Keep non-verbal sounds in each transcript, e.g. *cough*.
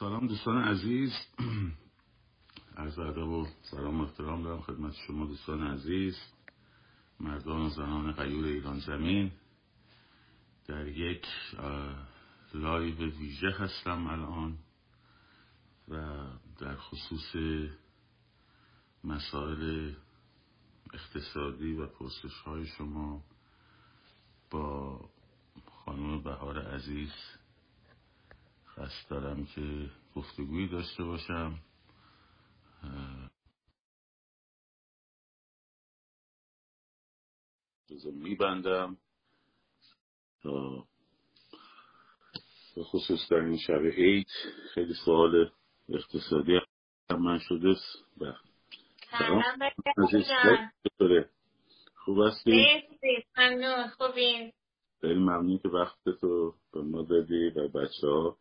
سلام دوستان عزیز. *clears throat* عرض ادب و سلام و احترام دارم خدمت شما دوستان عزیز مردان و زنان غیور ایران زمین. در یک لایو ویژه هستم الان و در خصوص مسائل اقتصادی و پرسش های شما با خانم بهار عزیز قصد دارم که گفتگویی داشته باشم. میبندم تا به خصوص در این شب عید خیلی سوال اقتصادی هم من شده بله. خوب هستی؟ خیلی ممنون که وقت تو به ما دادی و بچه ها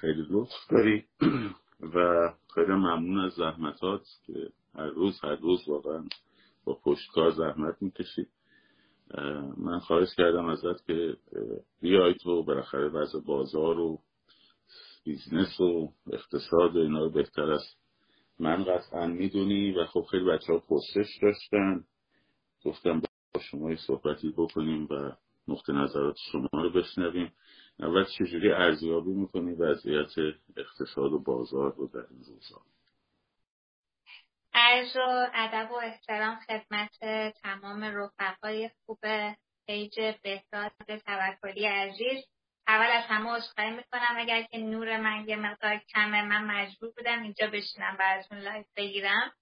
خیلی لطف داری. *clears throat* و خیلی ممنون از زحمتات که هر روز هر روز واقعا با پشتکار زحمت می‌کشی. من خواهش کردم ازت که بیای تو بالاخره وضع بازار و business و اقتصاد و اینا رو بهتر از من قطعا می‌دونی و خب خیلی بچه ها پرسش داشتن. گفتم با شما صحبتی بکنیم و نقطه نظرات شما رو بشنویم. اول چجوری ارزیابی می‌کنی وضعیت اقتصاد و بازار رو در این روزها عرض و ادب و احترام خدمت تمام رفقای خوب page بهداد توکلی عزیز. اول از همه عذرخواهی می‌کنم. اگر که نور من یه مقدار کمه من مجبور بودم اینجا بشینم براتون live بگیرم.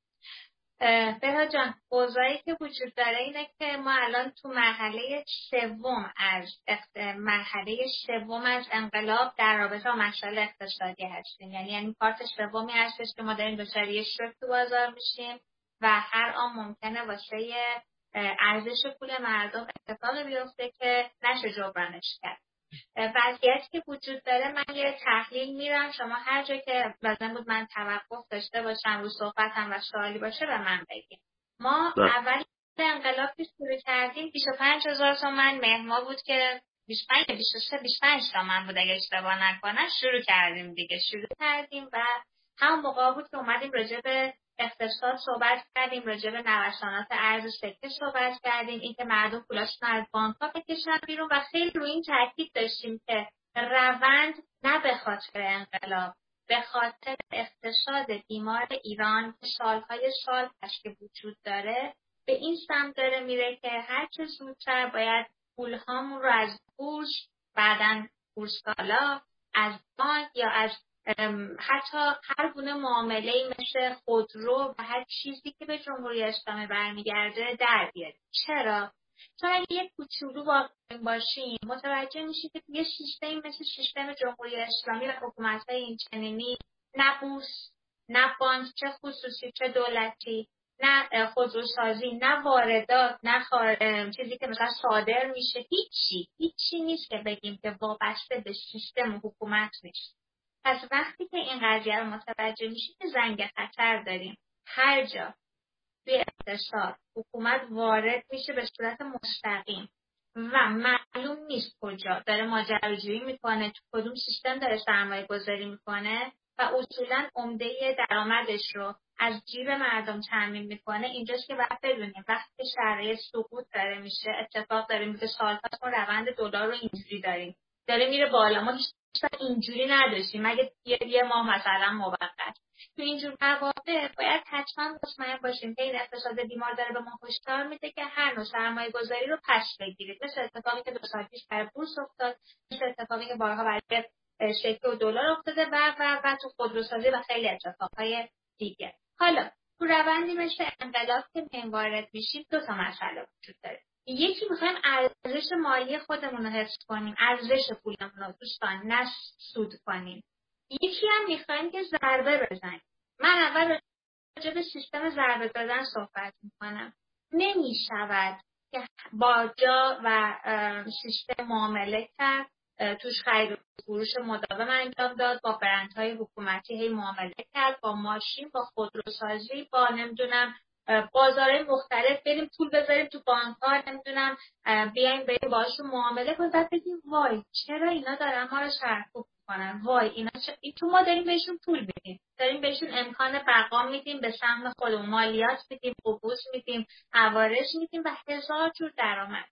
بها جان اوضاعی که وجود داره اینه که ما الان تو مرحله سوم از مرحله سوم از انقلاب در رابطه با مسائل اقتصادی هستیم. یعنی یعنی پارت سومی هستش که ما داریم دچار یه شوک تو بازار میشیم و هر آن ممکنه واسه ارزش پول مردم اتفاقی بیفته که نشه جبرانش کرد. وضعیتی که وجود داره من یه تحلیل میرم شما هر جا که لازم بود من توقف داشته باشم رو صحبتم و سوالی باشه به من بگیم ما. بله. اول انقلاب که شروع کردیم 25 هزار تومن مهما بود که 25 23 25 تومن بود اگه اشتباه نکنم شروع کردیم دیگه شروع کردیم و هم موقع بود که اومدیم راجع به اقتصاد صحبت کردیم راجع به نوسانات ارز سکه صحبت کردیم اینکه مردم پولاشون از بانک ها بکشن بیرون و خیلی روی این تاکید داشتیم که روند نه به خاطر انقلاب به خاطر اقتصاد بیمار ایران که سالهای سال که وجود داره به این سمت داره میره که هر چه زودتر باید پولهامون رو از بورس بعدا بورس از بانک یا از حتی هر گونه معامله مثل خودرو و هر چیزی که به جمهوری اسلامی برمیگرده در بیاریم چرا؟ چون اگه یک کوچولو واقعی باشیم متوجه میشید که یه سیستمی مثل سیستم جمهوری اسلامی و حکومت های این چنینی نه بوس نه بانک چه خصوصی چه دولتی نه خودروسازی نه واردات نه چیزی که مثلا صادر میشه هیچی. هیچی نیست که بگیم که وابسته به سیستم حکومت نیست. پس وقتی که این قضیه رو متوجه میشید که زنگ خطر داریم. هر جا توی اقتصاد حکومت وارد میشه به صورت مستقیم و معلوم نیست کجا. داره ماجراجویی می‌کنه تو کدوم سیستم داره سرمایه گذاری می‌کنه و اصولا عمده درآمدش رو از جیب مردم تعمین می‌کنه. اینجاست که باید بدونیم وقتی شرایط سقوط داره میشه اتفاق داره میفته سالها ما روند دلار رو اینجوری داریم. داره میره بالا ما اینجوری نداشتیم. مگه یه ماه مثلا موقت. تو اینجور مواقع باید حتما مطمئن باشیم که این اقتصاد بیمار داره به ما هشدار میده که هر نوع سرمایه گذاری رو پس بگیرید. مثل اتفاقی که دو سال پیش برای بورس افتاد مثل اتفاقی که بارها برای شکل و دلار افتاده و و و تو خودروسازی و خیلی اتفاقهای دیگه. حالا تو روندی مثل انقلاب که وارد میشیم دو تا مسئله وجود داره. یکی می‌خوایم ارزش مالی خودمون رو حفظ کنیم ارزش پولمون رو دوستان نه سود کنیم. یکی هم می‌خوایم که ضربه بزنیم. من اول راجع به سیستم ضربه دادن صحبت می‌کنم. نمی‌شود که باجا و سیستم معامله کرد توش خرید و فروش مداوم انجام داد با برندهای حکومتی هی معامله کرد با ماشین با خودروسازی با نمی‌دونم بازارهای مختلف بریم پول بذاریم تو بانک ها نمی‌دونم بیایم بریم باشون معامله کنیم. بعد بگیم وای چرا اینا دارن ما رو شرکوب می‌کنن؟ وای اینا چه... تو ما داریم بهشون پول میدیم. داریم بهشون امکان بقا میدیم به سهم خودمون مالیات میدیم قبوس میدیم عوارض میدیم و هزار جور درآمد.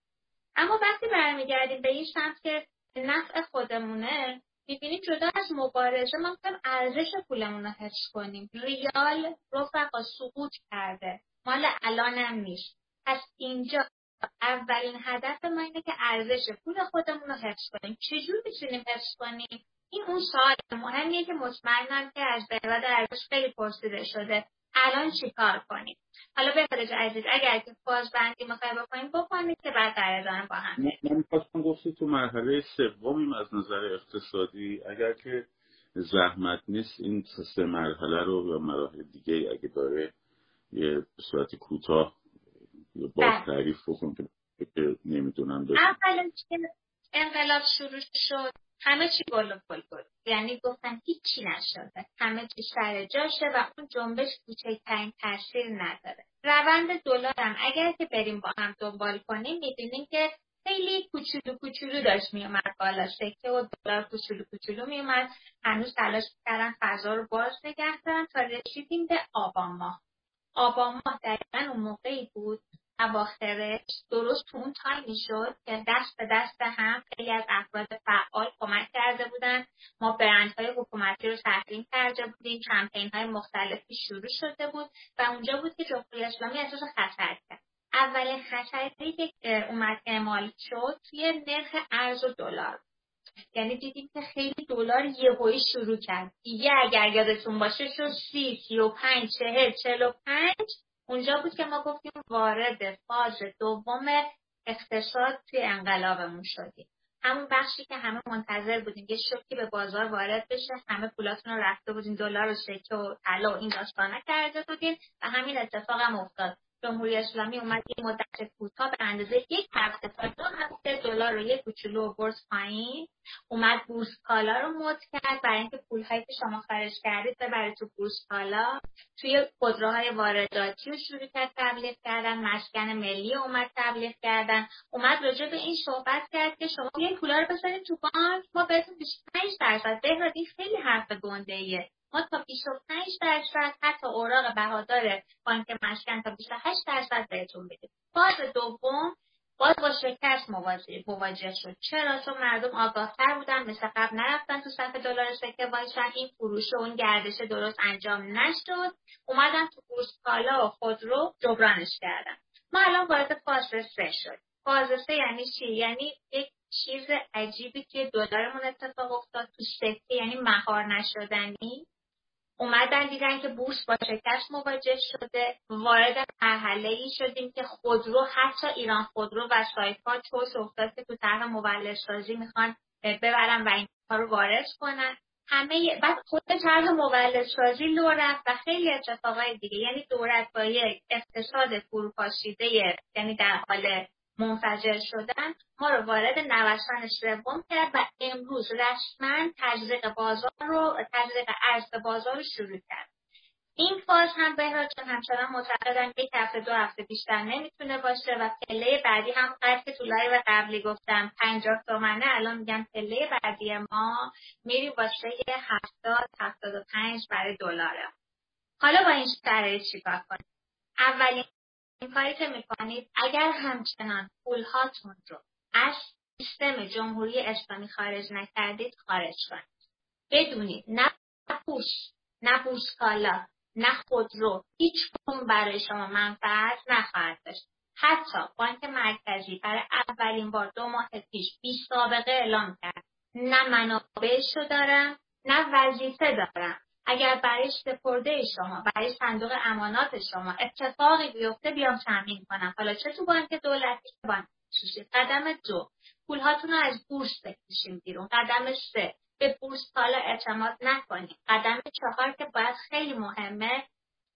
اما وقتی برمیگردیم به این سمت که نفع خودمونه می‌بینیم جدا از مبارزه ما می‌تونیم ارزش پولمون رو حفظ کنیم. ریال رفقا سقوط کرده. مال الانم نیست. پس اینجا اولین هدف ما اینه که ارزش پول خودمون رو حفظ کنیم. چجور می‌تونیم حفظ کنیم؟ این اون سوال مهمیه که مطمئنم که از بهراد ارزش خیلی پرسیده شده. الان چیکار کنیم؟ حالا بهراد عزیز اگر که بازبندی می‌خوای بکنیم بکنید که بعد در با هم. من می‌خواستم گفتی تو مرحله سومیم از نظر اقتصادی. اگر که زحمت نیست این سه مرحله رو یا مراحل دیگه اگه داره یه صورت کوتاه یا باز بله. تعریف بکن که نمی‌دونم انقلاب شروع شد. همه چی گل و گل گل. یعنی گفتن هیچی نشده. همه چی سر جاشه و اون جنبش کوچکترین تاثیر نداره. روند دلار هم اگر که بریم با هم دنبال کنیم می‌بینیم که خیلی کوچولو کوچولو داشت میومد بالا. سکه و دلار کوچولو کوچولو میومد هنوز تلاش کردن فضا رو باز نگه دارن تا رسیدیم به آبان ماه آبان ماه دقیقا اون موقعی بود اواخرش درست تو اون تایمی شد که دست به دست هم خیلی از افراد فعال کمک کرده بودن. ما برندهای حکومتی رو تحریم کرده بودیم. کمپین های مختلفی شروع شده بود و اونجا بود که جمهوری اسلامی احساس خطر کرد. اولین خطری که اومد اعمال شد توی نرخ ارز و دلار. یعنی دیدیم که خیلی دلار یهویی شروع کرد. دیگه اگر یادتون باشه شد سی سی و پنج چهل چهل و پنج. اونجا بود که ما گفتیم وارد فاز دوم اقتصاد توی انقلابمون شدیم. همون بخشی که همه منتظر بودیم یه شوکی به بازار وارد بشه همه پولاتون رو رفته بودین دلار و سکه و طلا و این داستانا کرده بودین و همین اتفاق هم افتاد. جمهوری اسلامی اومد یه مدت کوتاه به اندازه یک هفته تا دو هفته دلار رو یک کوچولو بورس پایین اومد بورس کالا رو مد کرد. برای اینکه پولهایی که شما خارج کردید ببره تو بورس کالا. توی خودروهای وارداتی رو شروع کرد تبلیغ کردن. مسکن ملی اومد تبلیغ کردن. اومد راجع به این صحبت کرد که شما یه پولا رو بذارید تو بانک. ما بهتون 25 درصد بهرادی خیلی حرف گنده ایه ما تا 25 درصد حتی اوراق بهادار بانک مشکن تا 28 درصد بهتون بدیم. فاز دوم باز با شکست مواجه شد. چرا؟ چون مردم آگاهتر بودن مثل قبل نرفتن تو صفحه دلار سکه وایسن این فروش و اون گردش درست انجام نشد. اومدن تو بورس کالا و خودرو جبرانش کردن. ما الان وارد فاز سه شد. فاز سه یعنی چی؟ یعنی یک چیز عجیبی که دلارمون اتفاق افتاد تو سکه یعنی مهار نشدنی. اومدن دیدن که بورس با شکست مواجه شده وارد مرحله ای شدیم که خودرو حتی ایران خودرو و سایپا چوش افتاد که تو طرح مولدسازی می‌خوان ببرن و این کار رو وارد کنن. همه بعد خود طرح مولدسازی لو رفت و خیلی اتفاقای دیگه یعنی دولت با یک اقتصاد فروپاشیده یعنی در حال منفجر شدن ما رو وارد نوسان سوم کرد و امروز رسما تزریق بازار رو تزریق ارز بازار رو شروع کرد. این فاز هم بهراد چون همچنان معتقدن یک هفته دو هفته بیشتر نمی‌تونه باشه و پله بعدی هم قد که تو live قبلی گفتم پنجاه تومنه الان میگن پله بعدی ما میری باشه هفتاد هفتاد و پنج برای دلاره. حالا با این شرایط چیکار کنیم؟ اولین این کاری که می‌کنید اگر همچنان پولهاتون رو از سیستم جمهوری اسلامی خارج نکردید خارج کنید. بدونید نه پوش نه بورسکالا نه خودرو هیچ کدوم برای شما منفعت نخواهد داشت. حتی بانک مرکزی برای اولین بار دو ماه پیش بی سابقه اعلام کرد. نه منابعش رو دارم نه وظیفه دارم. اگر برای سپرده شما برای صندوق امانات شما اتفاقی بیفته بیام تامین کنم. حالا چه تو بانک دولتی؟ چه بانک خصوصی قدم دو. پولهاتون رو از بورس بکشیم بیرون. قدم سه. به بورس حالا اعتماد نکنید. قدم چهار که باید خیلی مهمه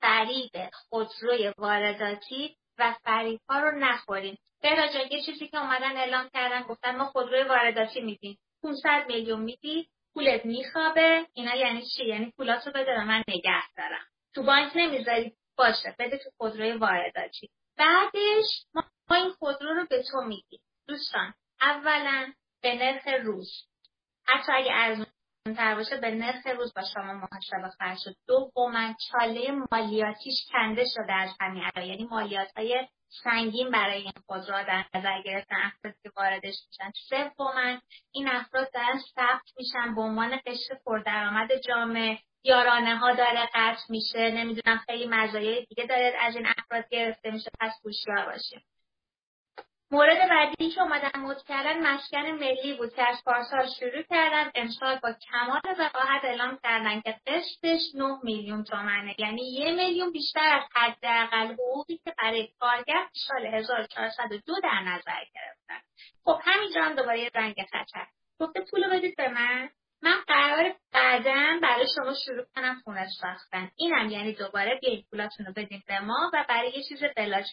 فریب خودروی وارداتی و فریب ها رو نخوریم. به یه چیزی که اومدن اعلام کردن گفتن ما خودروی وارداتی میدیم. 500 میلیون میدی؟ پولت میخوابه. اینا یعنی چی؟ یعنی پولاتو بده من نگه دارم. تو بانک نمی‌ذاری. باشه بده تو خودروی وارداتی. بعدش ما این خودرو رو به تو میدیم. دوستان اولا به نرخ روز. حتی اگه ارزون تر باشه به نرخ روز با شما محاسبه خواهد شد. دوما چاله مالیاتیش کنده شده از همین یعنی مالیات های سنگین برای این خودرو در نظر گرفتن افرادی که واردش میشن. سوما این افراد دارن ثبت میشن به عنوان قشر پردرآمد جامعه. یارانه ها داره قطع میشه. نمی‌دونم خیلی مزایای دیگه داره از این افراد گرفته میشه. پس هوشیار باشیم مورد بعدی که اومدن مد کردن مسکن ملی بود که از پارسال شروع کردن امسال با کمال وقاحت اعلام کردن که قسطش 9 میلیون تومنه. یعنی یه میلیون بیشتر از حداقل حقوقی که برای کارگر سال 1402 در نظر گرفتن. خب همینجا هم دوباره رنگ خطر. گفته پولو بدید به من. من قرار بعدا برای شما شروع کنم خونه ساختن. اینم یعنی دوباره بیاید پولاتون رو بدین به ما و برای یه چیز بلا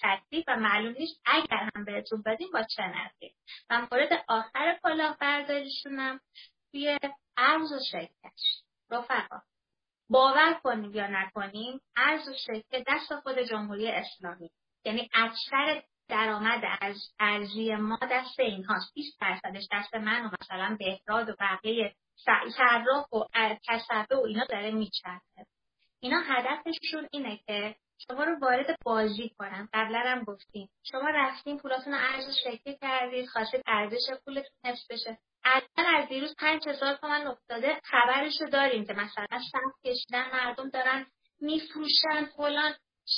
و معلوم نیست اگر هم بهتون بدیم با چه نرخی و مورد آخر کلاهبرداریشونم توی ارز و شرکت. رفقا باور کنیم یا نکنیم ارز و شرکت دست خود جمهوری اسلامی. یعنی اکثر درآمد ارزی ما دست اینهاست. 20 درصدش دست من و مثلا بهراد و بقیه صراف و کسبه و اینا داره میچرخه. اینا هدفشون اینه که شما رو وارد بازی کنن. قبلا هم گفتیم. شما رفتین پولاتون رو ارزش شکلی کردید خواستید ارزش پولتون حفظ بشه. الان از دیروز پنج هزار تومن افتاده. خبرش رو داریم که مثلا شخص کشیدن مردم دارن میفروشن فلان.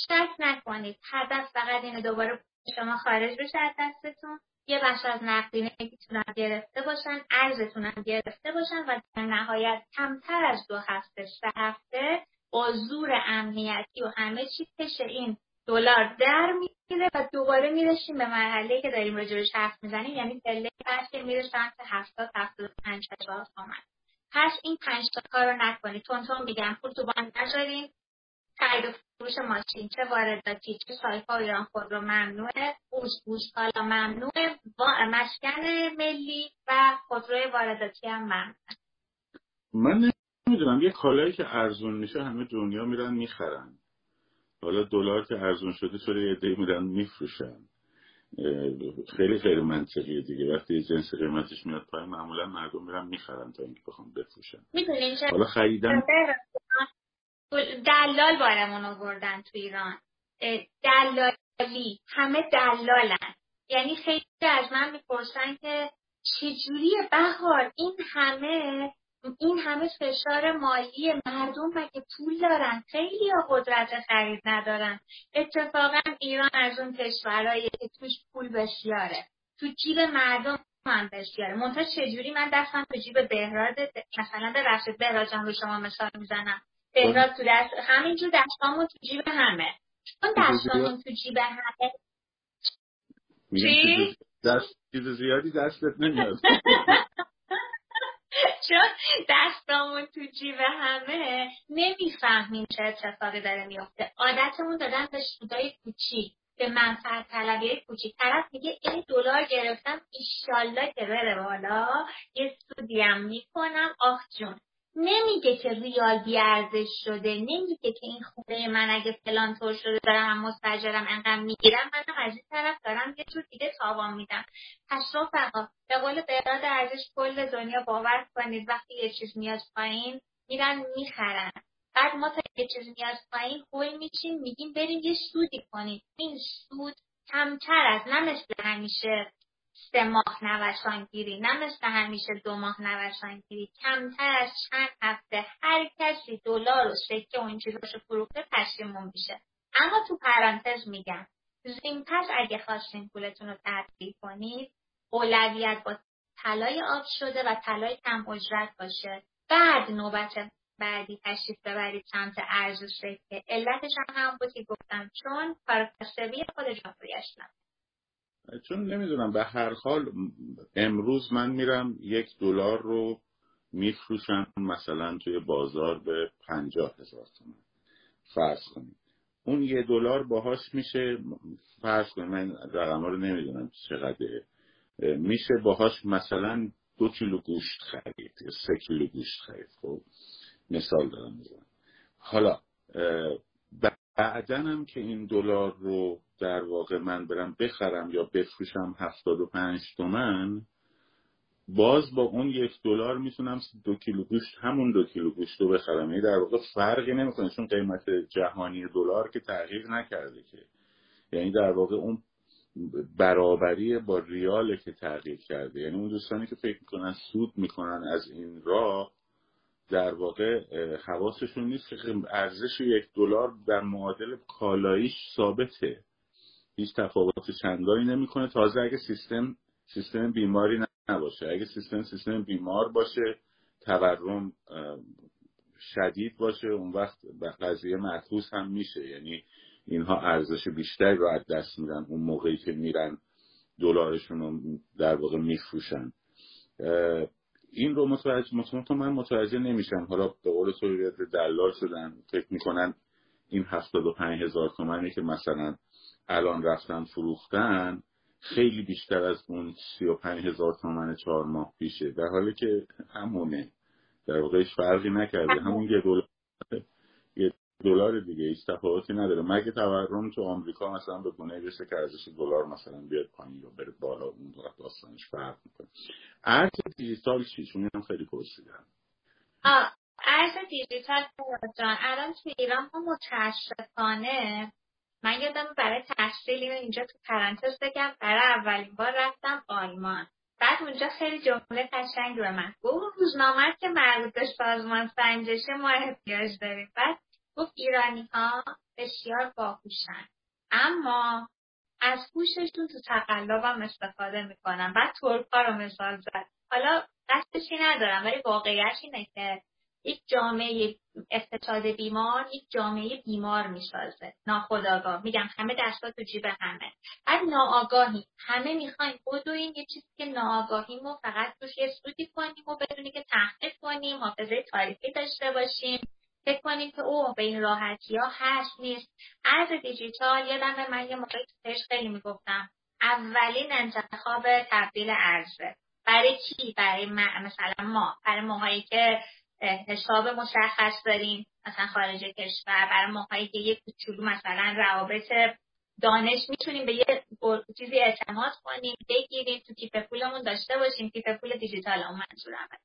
شک نکنید. هدف فقط اینه دوباره شما خارج بشه از دستتون. یه بخش از نقدینه می‌تونن گرفته باشن ارزتون هم گرفته باشن و در نهایت کمتر از دو هفته سه هفته با زور امنیتی و همه چی پش این دلار در میره و دوباره می‌رسیم به مرحله که داریم راجبش حرف می‌زنیم. یعنی پله که میره سمت هفتاد هفتاد پنج هزار تومن پس این پنج تا کار رو نکنید. تون تون میگم پول تو بانک نذارین خرید و فروش ماشین چه وارداتی چه سایپا ایران خودرو ممنوعه. بورس بورس کالا ممنوعه. مسکن ملی و خودروی وارداتی هم ممنوعه. من نمی‌دونم یه کالایی که ارزون میشه همه دنیا میرن می‌خرن. حالا دلار که ارزون شده شده یه دی میرن میفروشن؟ خیلی خیلی منطقیه دیگه. وقتی جنس قیمتش میاد پایین معمولا مردم میرن می‌خرن تا اینکه بخوام بفروشن. حالا خریدن دلال بارمون آوردن تو ایران. دلالی. همه دلالن. یعنی خیلی از من می‌پرسن که چجوری بهار؟ این همه این همه فشار مالی مردم مگه پول دارن؟ خیلی قدرت خرید ندارن. اتفاقا ایران از اون کشورهایی که توش پول بسیاره. تو جیب مردم من بسیاره. منتها چجوری من دستم تو جیب بهراد مثلا به بهراد جان رو شما مثال می‌زنم. بهراد تو دست همینجور دستامون تو جیب همه. چون دستامون تو جیب همه چی؟ دست چیز زیادی دستت نمیاد. *laughs* چون دستامون تو جیب همه نمی‌فهمیم چه اتفاقی داره میفته عادتمون دادن به سودای کوچیک به منفعت طلبی کوچیک. طرف میگه این دلار گرفتم ایشالله که بره بالا. یه سودی هم می‌کنم. آخ جون. نمیگه که ریال بیارزش شده نمیگه که این خونه من اگه فلان طور شده دارم مستجرم انقدر می‌گیرم. منم از این طرف دارم یه جور دیگه تاوان میدم. پس رفقا به قول بهراد ارزش کل دنیا باور کنید وقتی یه چیز میاد پایین میرن می‌خرن. بعد ما تا یه چیز میاد پایین هول میچیم میگیم بریم یه سودی کنیم. این سود کمتر از نه مثل همیشه سه ماه نوسانگیری نه مثل همیشه دو ماه نوسانگیری. کمتر از چند هفته هر کسی دلار و سکه و این چیزاشو فروخته پشیمون میشه. اما تو پرانتز میگم زین پس اگه خواستین پولتون رو تبدیل کنید اولویت با طلای آب شده و طلای کم اجرت باشه. بعد نوبت بعدی تشریف ببرید سمت ارز سکه. علتش هم هم بود که گفتم چون کار خود جمهوری اسلامی چون نمی‌دونم به هر حال امروز من میرم یک دلار رو میفروشم مثلا توی بازار به پنجاه هزار تومن فرض کنیم اون یه دلار باهاش میشه فرض کنیم من رقم رو نمی‌دونم چقدره. میشه باهاش مثلا دو کیلو گوشت خرید یا سه کیلو گوشت خرید. خب مثال دارم می‌زنم. حالا بعدا هم که این دلار رو در واقع من برم بخرم یا بفروشم هفتاد و پنج تومن باز با اون یک دلار می‌تونم دو کیلو گوشت همون دو کیلو گوشت رو بخرم. یعنی در واقع فرقی نمی‌کنه چون قیمت جهانی دلار که تغییر نکرده که. یعنی در واقع اون برابری با ریاله که تغییر کرده. یعنی اون دوستانی که فکر می‌کنن سود می‌کنن از این راه در واقع حواسشون نیست که ارزش یک دلار در معادل کالاییش ثابته. هیچ تفاوت چندانی نمی‌کنه. تازه اگه سیستم سیستم بیماری نباشه اگه سیستم سیستم بیمار باشه تورم شدید باشه اون وقت به قضیه محفوظ هم میشه. یعنی اینها ارزش بیشتری رو از دست میدن. اون موقعی که میرن دلارشون رو در واقع میفروشن. این رو متوجه متوجه من متوجه نمیشم. حالا به قول تو دلال شدن فکر می‌کنن این هفتاد و پنج هزار تومنی که مثلا الان رفتن فروختن خیلی بیشتر از اون سی و پنج هزار تومن چهار ماه پیشه. در حالی که همونه. در واقع فرقی نکرده. همون. یه دلار یه دلار دیگه. هیچ تفاوتی نداره. مگه تورم تو آمریکا مثلا به گونه بشه که ارزش دلار مثلا بیاد پایین یا بره بالا اون داستانش فرق می‌کنه؟ ارز دیجیتال چی؟ چون هم خیلی پرسیدن ارز دیجیتال جان. الان تو ایران ما متاسفانه من یادم برای تحصیل اینجا تو پرانتز بگم برای اولین بار رفتم آلمان. بعد اونجا خیلی جمله قشنگ به من گفت. روزنامه که مربوط به سازمان سنجشه ما احتیاج داریم. بعد گفت ایرانی ها بسیار باهوشن. اما از هوششون تو تقلبم استفاده می‌کنن. بعد ترکا رو مثال زد. حالا دستشی ندارم ولی واقعیت اینه یک جامعه اقتصاد بیمار یک جامعه بیمار می‌سازه. ناخداگاه میگم همه دستا تو جیب همه. بعد ناآگاهی. همه می‌خوایم بدویم یه چیزی که ناآگاهیمو فقط توش یه سودی کنیم و بدونی که تحقیق کنیم حافظه تاریخی داشته باشیم. فکر کنیم که او به این راحتی ها هست نیست. ارز دیجیتال یادم من یه موقعی تو خیلی می‌گفتم اولین انتخاب تبدیل ارزه. برای کی برای مثلا ما. برای ماهایی که حساب مشخص داریم مثلا خارج کشور. برای ماهایی که یک کوچولو مثلا روابط دانش می‌تونیم به یه چیزی اعتماد کنیم بگیریم تو کیف پولمون داشته باشیم. کیف پول دیجیتال اون منظورمه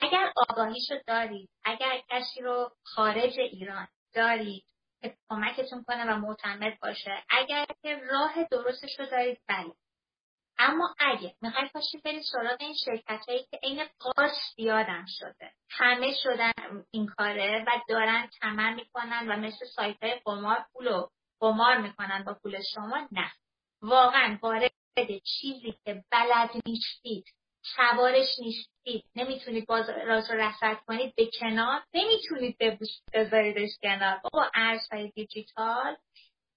اگر آگاهیشو دارید اگر کسی رو خارج ایران دارید که کمکتون کنه و معتمد باشه اگر که راه درستش رو دارید بله. اما اگه می‌خواید پاشید برید سراغ این شرکت هایی که عین قاش بیادم شده. همه شدن این کاره و دارن تمام می‌کنن و مثل سایت های قمار پول و قمار می‌کنن با پول شما نه. واقعا وارد چیزی که بلد نیستید سوارش نیستید نمی‌تونید باز راز رسد کنید به کنار نمی‌تونید بذاریدش کنار. بابا ارزهای دیجیتال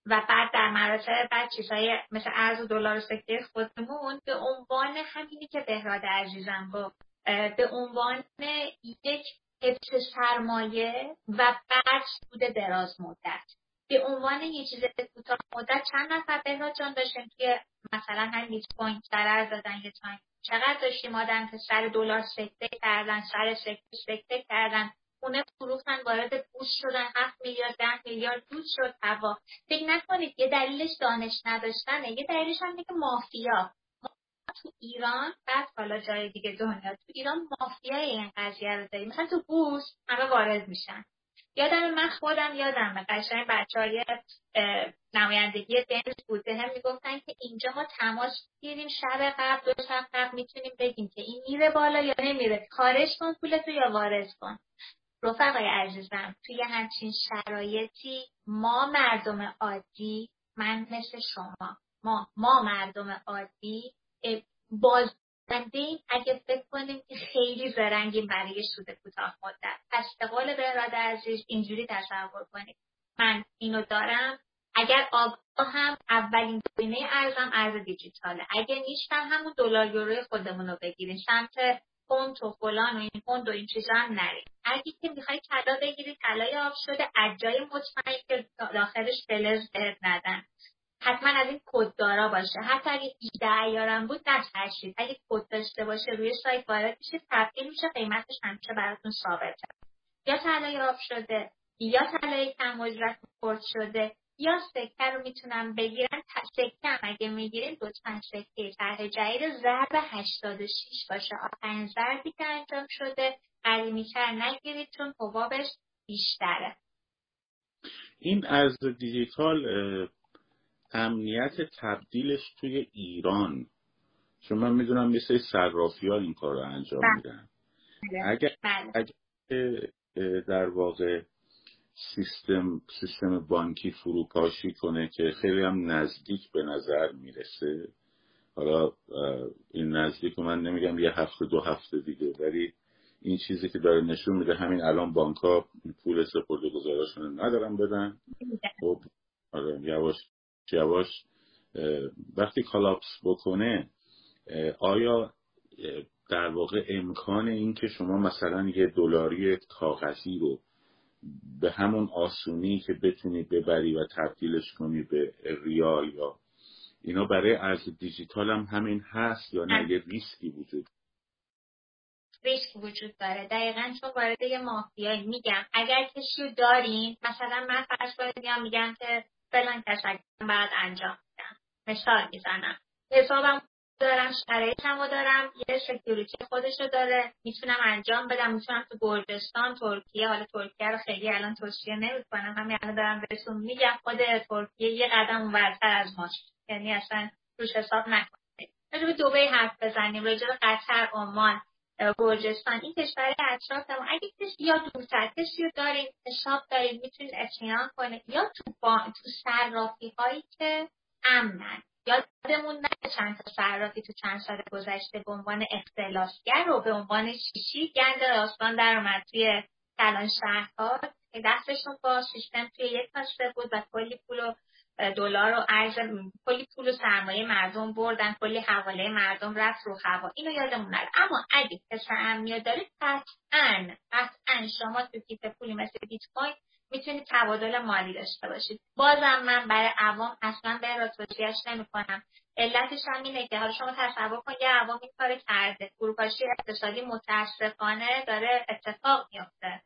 و بعد در مراتب بعد چیزهای مثل ارز و دلار و سکه خودمون به عنوان همینی که بهراد عزیزم با به عنوان یک حفظ سرمایه و بعد سود دراز مدت. به عنوان یه چیز کوتاه مدت چند نفر بهراد جان داشتیم توی مثلا هم بیت کوین سر دادن یه تایم. چقدر داشتیم آدم که سر دلار سکته کردن سر سکته سکته کردن. خونه فروختن وارد بورس شدن هفت میلیارد ده میلیارد دود شد هوا. فکر نکنید یه دلیلش دانش نداشتنه. یه دلیلش هم که مافیا. تو ایران بعد حالا جای دیگه دنیا تو ایران مافیای این قضیه رو داریم. مثلا تو بورس همه وارد میشن. یادم من خودم یادم قشنگ بچه های نمایندگی دنس بود. به هم می‌گفتن که اینجا ما تماس گیریم شب قبل دو شب قبل می‌تونیم بگیم که این میره بالا یا نمیره. خارج کن پولتو یا وارد کن. رفقای عزیزم توی همچین شرایطی ما مردم عادی من مثل شما ما ما مردم عادی بازنده اگه فکر کنیم که خیلی زرنگیم برای سود کوتاه مدت. پس به قول بهراد عزیز اینجوری تصور کنید. من اینو دارم. اگر آگاه هم اولین گزینه ارزم ارز دیجیتاله. اگه نیستم همون دلار یورو خودمون رو بگیریم. سمت پونت و فلان و این پونت و این چیزا هم نرید اگه که می‌خوای طلا بگیری طلای آب شده اجای مطمئن که داخلش فلز ندن. حتما از این کددارا باشه. حتی اگه 18 ایارم بود نترسید اگه کد داشته باشه روی سایت وارد میشه تبدیل میشه قیمتش همیشه براتون ثابته یا طلای آب شده یا طلای کم اجرت شده یا سکه رو می‌تونم بگیرن سکه هم اگه می‌گیریم لطفا سکه طرح جدید ضرب 86 باشه آخرین ضربی که انجام شده قدیمیتر نگیرید چون حبابش بیشتره این از دیجیتال امنیت تبدیلش توی ایران چون من می‌دونم مثل صرافی ها این کار رو انجام بله. میدن. اگر, بله. اگر در واقع سیستم سیستم بانکی فروپاشی کنه که خیلی هم نزدیک به نظر می‌رسه. حالا این نزدیک رو من نمیگم یه هفته دو هفته دیگه ولی این چیزی که داره نشون میده همین الان بانک ها پول سپرده گذاراشون ندارن بدن. خب آره یواش یواش وقتی کالاپس بکنه آیا در واقع امکان این که شما مثلا یه دلاری کاغذی رو به همون آسونی که بتونی ببری و تبدیلش کنی به ریال یا اینا برای ارز دیجیتال هم همین هست یا نه؟ یه ریسکی وجود ریسک وجود داره. دقیقا چون وارد یه مافیایی میگم. اگر کشی رو دارین مثلا من فرض کنید میگم که فلان کشک بعد انجام میدم. مثال می‌زنم. حسابم دارم شرایطمو دارم یه سکیوریتی خودشو داره می‌تونم انجام بدم می‌تونم تو گرجستان ترکیه حالا ترکیه رو خیلی الان توصیه نمی‌کنم همین الان دارم بهتون میگم خود ترکیه یه قدم اونورتر از ماست یعنی اصلا روش حساب نکنید. راجع به دبی حرف بزنیم راجع به قطر عمان گرجستان این کشور اطرافمون اگه کسی یا دورتر کسی رو دارید حساب دارید می‌تونید اطمینان کنید. یا تو با... تو صرافی هایی که امنن. یادمون نه چند تا صرافی تو چند سال گذشته به عنوان اختلاسگر و به عنوان چیشی گند داستان در اومد توی کلان شهرها. دستشون با سیستم توی یک کاسه بود و کلی پول دلار و ارز کلی پول و سرمایه مردم بردن کلی حواله مردم رفت رو هوا. اینو یادمون نره. اما اگه کسر امنیت داره قطعا قطعا شما تو کیف پولی مثل بیت کوین می‌تونید تبادل مالی داشته باشید. بازم من برای عوام اصلا به توصیهش نمی‌کنم علتش هم اینه که حالا شما تصور کن یه عوام این کار کرده. فروپاشی اقتصادی متاسفانه داره اتفاق میفته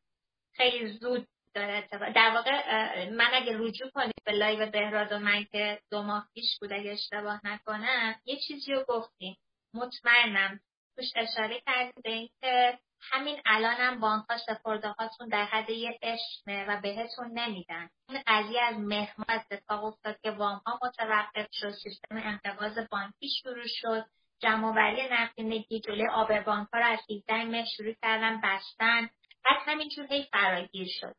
خیلی زود داره اتفاق. در واقع من اگه رجوع کنید به live بهراد و من که دو ماه پیش بود اگه اشتباه نکنم یه چیزی رو گفتیم. مطمئنم توش اشاره کردیم به اینکه همین الانم بانک ها سپرده هاتون در حد یه اسمه و بهتون نمیدن. این قضیه از مهر اتفاق افتاد که وام ها متوقف شد سیستم انقباض بانکی شروع شد. جمعوری نقدینگی جلوی آب بانک ها رو از 17 مهر شروع کردن بستن. بعد همینجور هی فراگیر شد.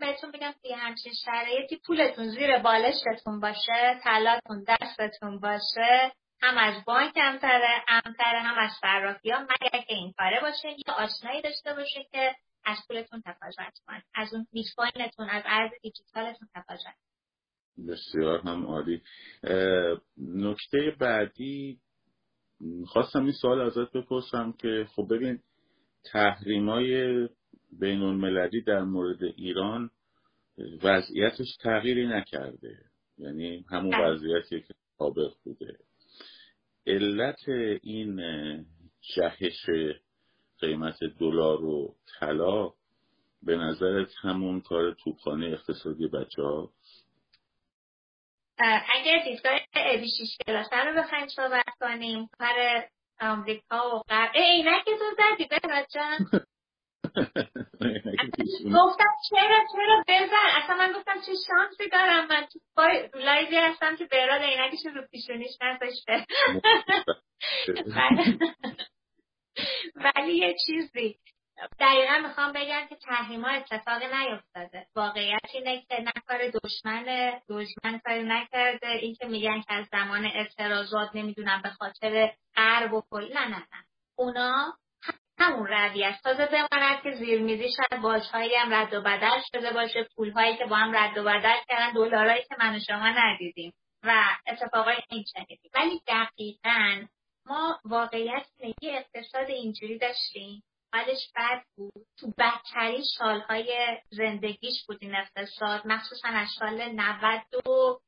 بهتون بگم توی همچین شرایطی پولتون زیر بالشتون باشه طلاتون دستتون باشه. هم از بانک کمتره امتره هم از صرافی ها مگر که این کاره باشه یا آشنایی داشته باشه که از پولتون تفاجت کنه از اون بیت کوینتون از ارز دیجیتالتون تفاجت بسیار هم عالی. نکته بعدی خواستم این سوال ازت بپرسم که خب ببین تحریمای بین المللی در مورد ایران وضعیتش تغییری نکرده. یعنی همون بله. وضعیتی که سابق بوده. علت این جهش قیمت دلار و طلا به نظرت همون کار توپخانه اقتصادی بچه ها اگر دیدگاه ابی شیش کلاسه رو بخوایم صحبت کنیم کار آمریکا و غرب. تو زدی به جان *laughs* گفتم چرا چرا؟ بزن. اصلا من گفتم چه شانسی دارم من. تو لایزی هستم که براد عینکش رو پیشونیش نذاشته. *laughs* ولی یه چیزی. دقیقا می‌خوام بگم که تحریم ها اتفاق نیفتاده. واقعیت اینه که نه کار دشمن دشمن کاری نکرده. این که میگن که از زمان اعتراضات نمی‌دونم به خاطر غرب و کل نه نه نه. اونا همون روی است تازه بماند که زیرمیزی شاید بازهایی هم رد و بدل شده باشه پولهایی که با هم رد و بدل کردن دلارایی که من و شما ندیدیم و اتفاقای این شنیدیم. ولی دقیقا ما واقعیت یه اقتصاد اینجوری داشتیم حالش بد بود. تو بدترین سالهای زندگیش بود این اقتصاد. مخصوصا از سال 90 و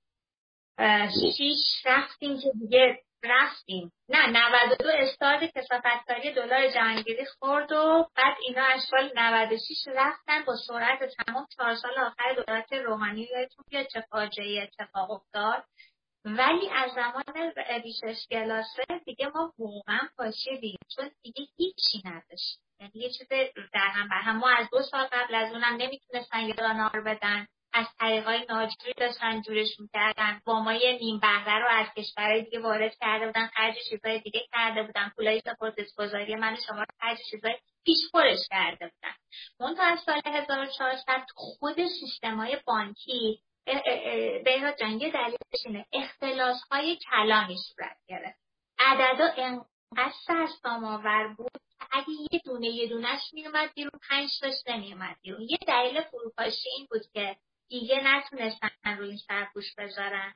شیش رفتیم که دیگه رفتیم. نه 92 استارت کسافتکاری دلار جهانگیری خورد و بعد اینا از سال 96 رفتن با سرعت تمام چهار سال آخر دولت روحانی یادتون بیاد چه فاجعه اتفاق افتاد. ولی از زمان بیشش گلاسه دیگه ما واقعا پاشیدیم چون دیگه هیچی نداشت یعنی یه چیز در هم بر هم. ما از دو سال قبل از اونم نمی‌تونستن یه نار بدن. از طریقای ناجوری داشتن جورش می‌کردن. وامای نیم بهره رو از کشورهای دیگه وارد کرده بودن خرج چیزهای دیگه کرده بودن. پولای سپرد گذاری من شما رو خرج چیزهای پیش خورش کرده بودن. منتها از سال 1400 خود های بانکی بهراد جان یه دلیلش اینه اختلاس های کلامی صورت گرفت. عددا انقدر سرسام آور بود اگه یه دونه یه دونش میومد بیرون پنج تاش نمیومد بیرون. یه دلیل فروپاشی این بود که دیگه نتونستن روی این سرپوش بذارن.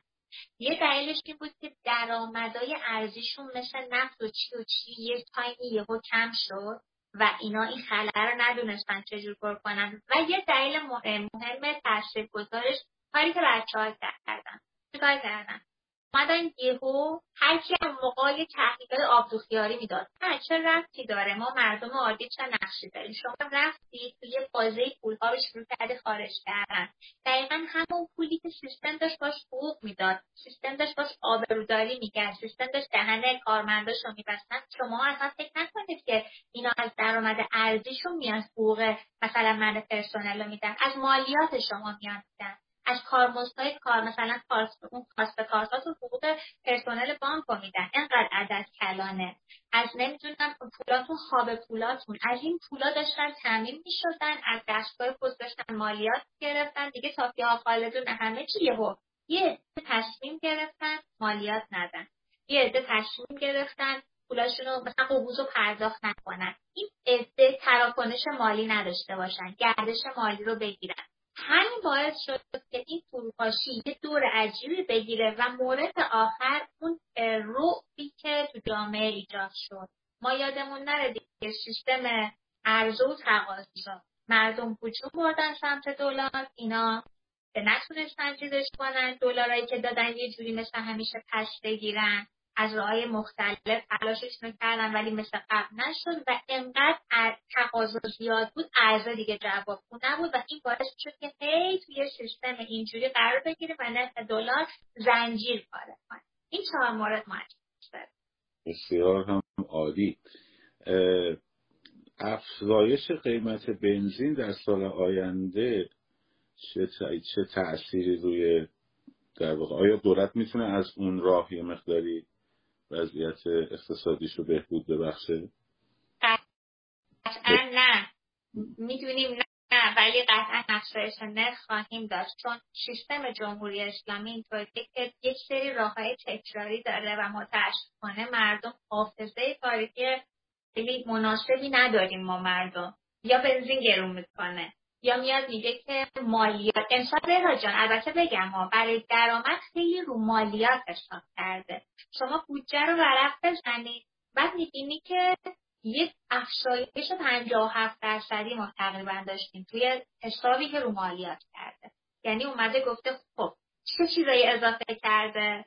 یه دلیلش این بود که درآمدای ارزیشون مثل نفت و چی و چی یه تایمی یهو کم شد و اینا این خلع رو ندونستن چجور پر کنن. و یه دلیل مهم تاثیر گذارش کاری که بچه ها کردن. چیکار کردن؟ اومدن یهو هر کی هم موقع تحقیقات آبدوخیاری می‌داد. نه چه رفتی داره؟ ما مردم عادی چه نقشی داریم شما رفتی توی بازه پولها رو شروع کرده خارج کردن. دقیقا همون پولی که سیستم داشت باش حقوق می‌داد. سیستم داشت باش آبروداری می‌کرد. سیستم داشت دهن کارمنداش رو میبستن. شما اصلا فکر نکنید که اینا از درآمد ارزیشون میان حقوق مثلا من پرسنل رو میدن. از مالیات شما میان میدن. از کارمزدهای کار مثلا اون کاسب کارتاتون حقوق پرسنل بانک رو میدن. اینقدر عدد کلانه. از نمی‌دونم پولاتون خواب پولاتون. از این پولا داشتن تعمین می‌شدن از دستگاه پست داشتن مالیات گرفتن. دیگه ها خالدون همه چی یهو یه تصمیم گرفتن مالیات ندن. یه عده تصمیم گرفتن پولاشون رو مثلا قبوز رو پرداخت نکنن. این عده تراکنش مالی نداشته باشن. گردش مالی رو بگیرن. همین باعث شد که این فروپاشی یه دور عجیبی بگیره و مورد آخر اون رعبی که تو جامعه ایجاد شد. ما یادمون نره دیگه سیستم عرضه و تقاضا. مردم هجوم بردن سمت دلار. اینا نتونستن چیزش کنن. دلارایی که دادن یه جوری مثل همیشه پس بگیرن. از راه مختلف تلاششون کردن ولی مثل قبل نشد و انقدر تقاضا زیاد بود ارزه دیگه جواب نبود و این باعث شد که هی توی سیستم اینجوری قرار بگیره و نرخ دلار زنجیر کاره کنه این چهار مورد مهمه بسیار هم عالی. افزایش قیمت بنزین در سال آینده چه, چه تأثیری روی در واقع آیا دولت می‌تونه از اون راه یه مقداری وضعیت اقتصادیش رو بهبود ببخشه؟ قطعا نه. می‌دونیم نه ولی قطعا افزایش نرخ خواهیم داشت. چون سیستم جمهوری اسلامی اینطوری که یک سری راههای تکراری داره و متاسفانه مردم حافظه تاریخی خیلی مناسبی نداریم ما مردم. یا بنزین گرون می‌کنه. یا میاد میگه که مالیات انسان به جان البته بگم ما برای درآمد خیلی رو مالیات حساب کرده. شما بودجه رو ورق بزنید. بعد می‌بینی که یک افزایش 57 درصدی ما تقریبا داشتیم توی حسابی که رو مالیات کرده. یعنی اومده گفته خب چه چیزایی اضافه کرده؟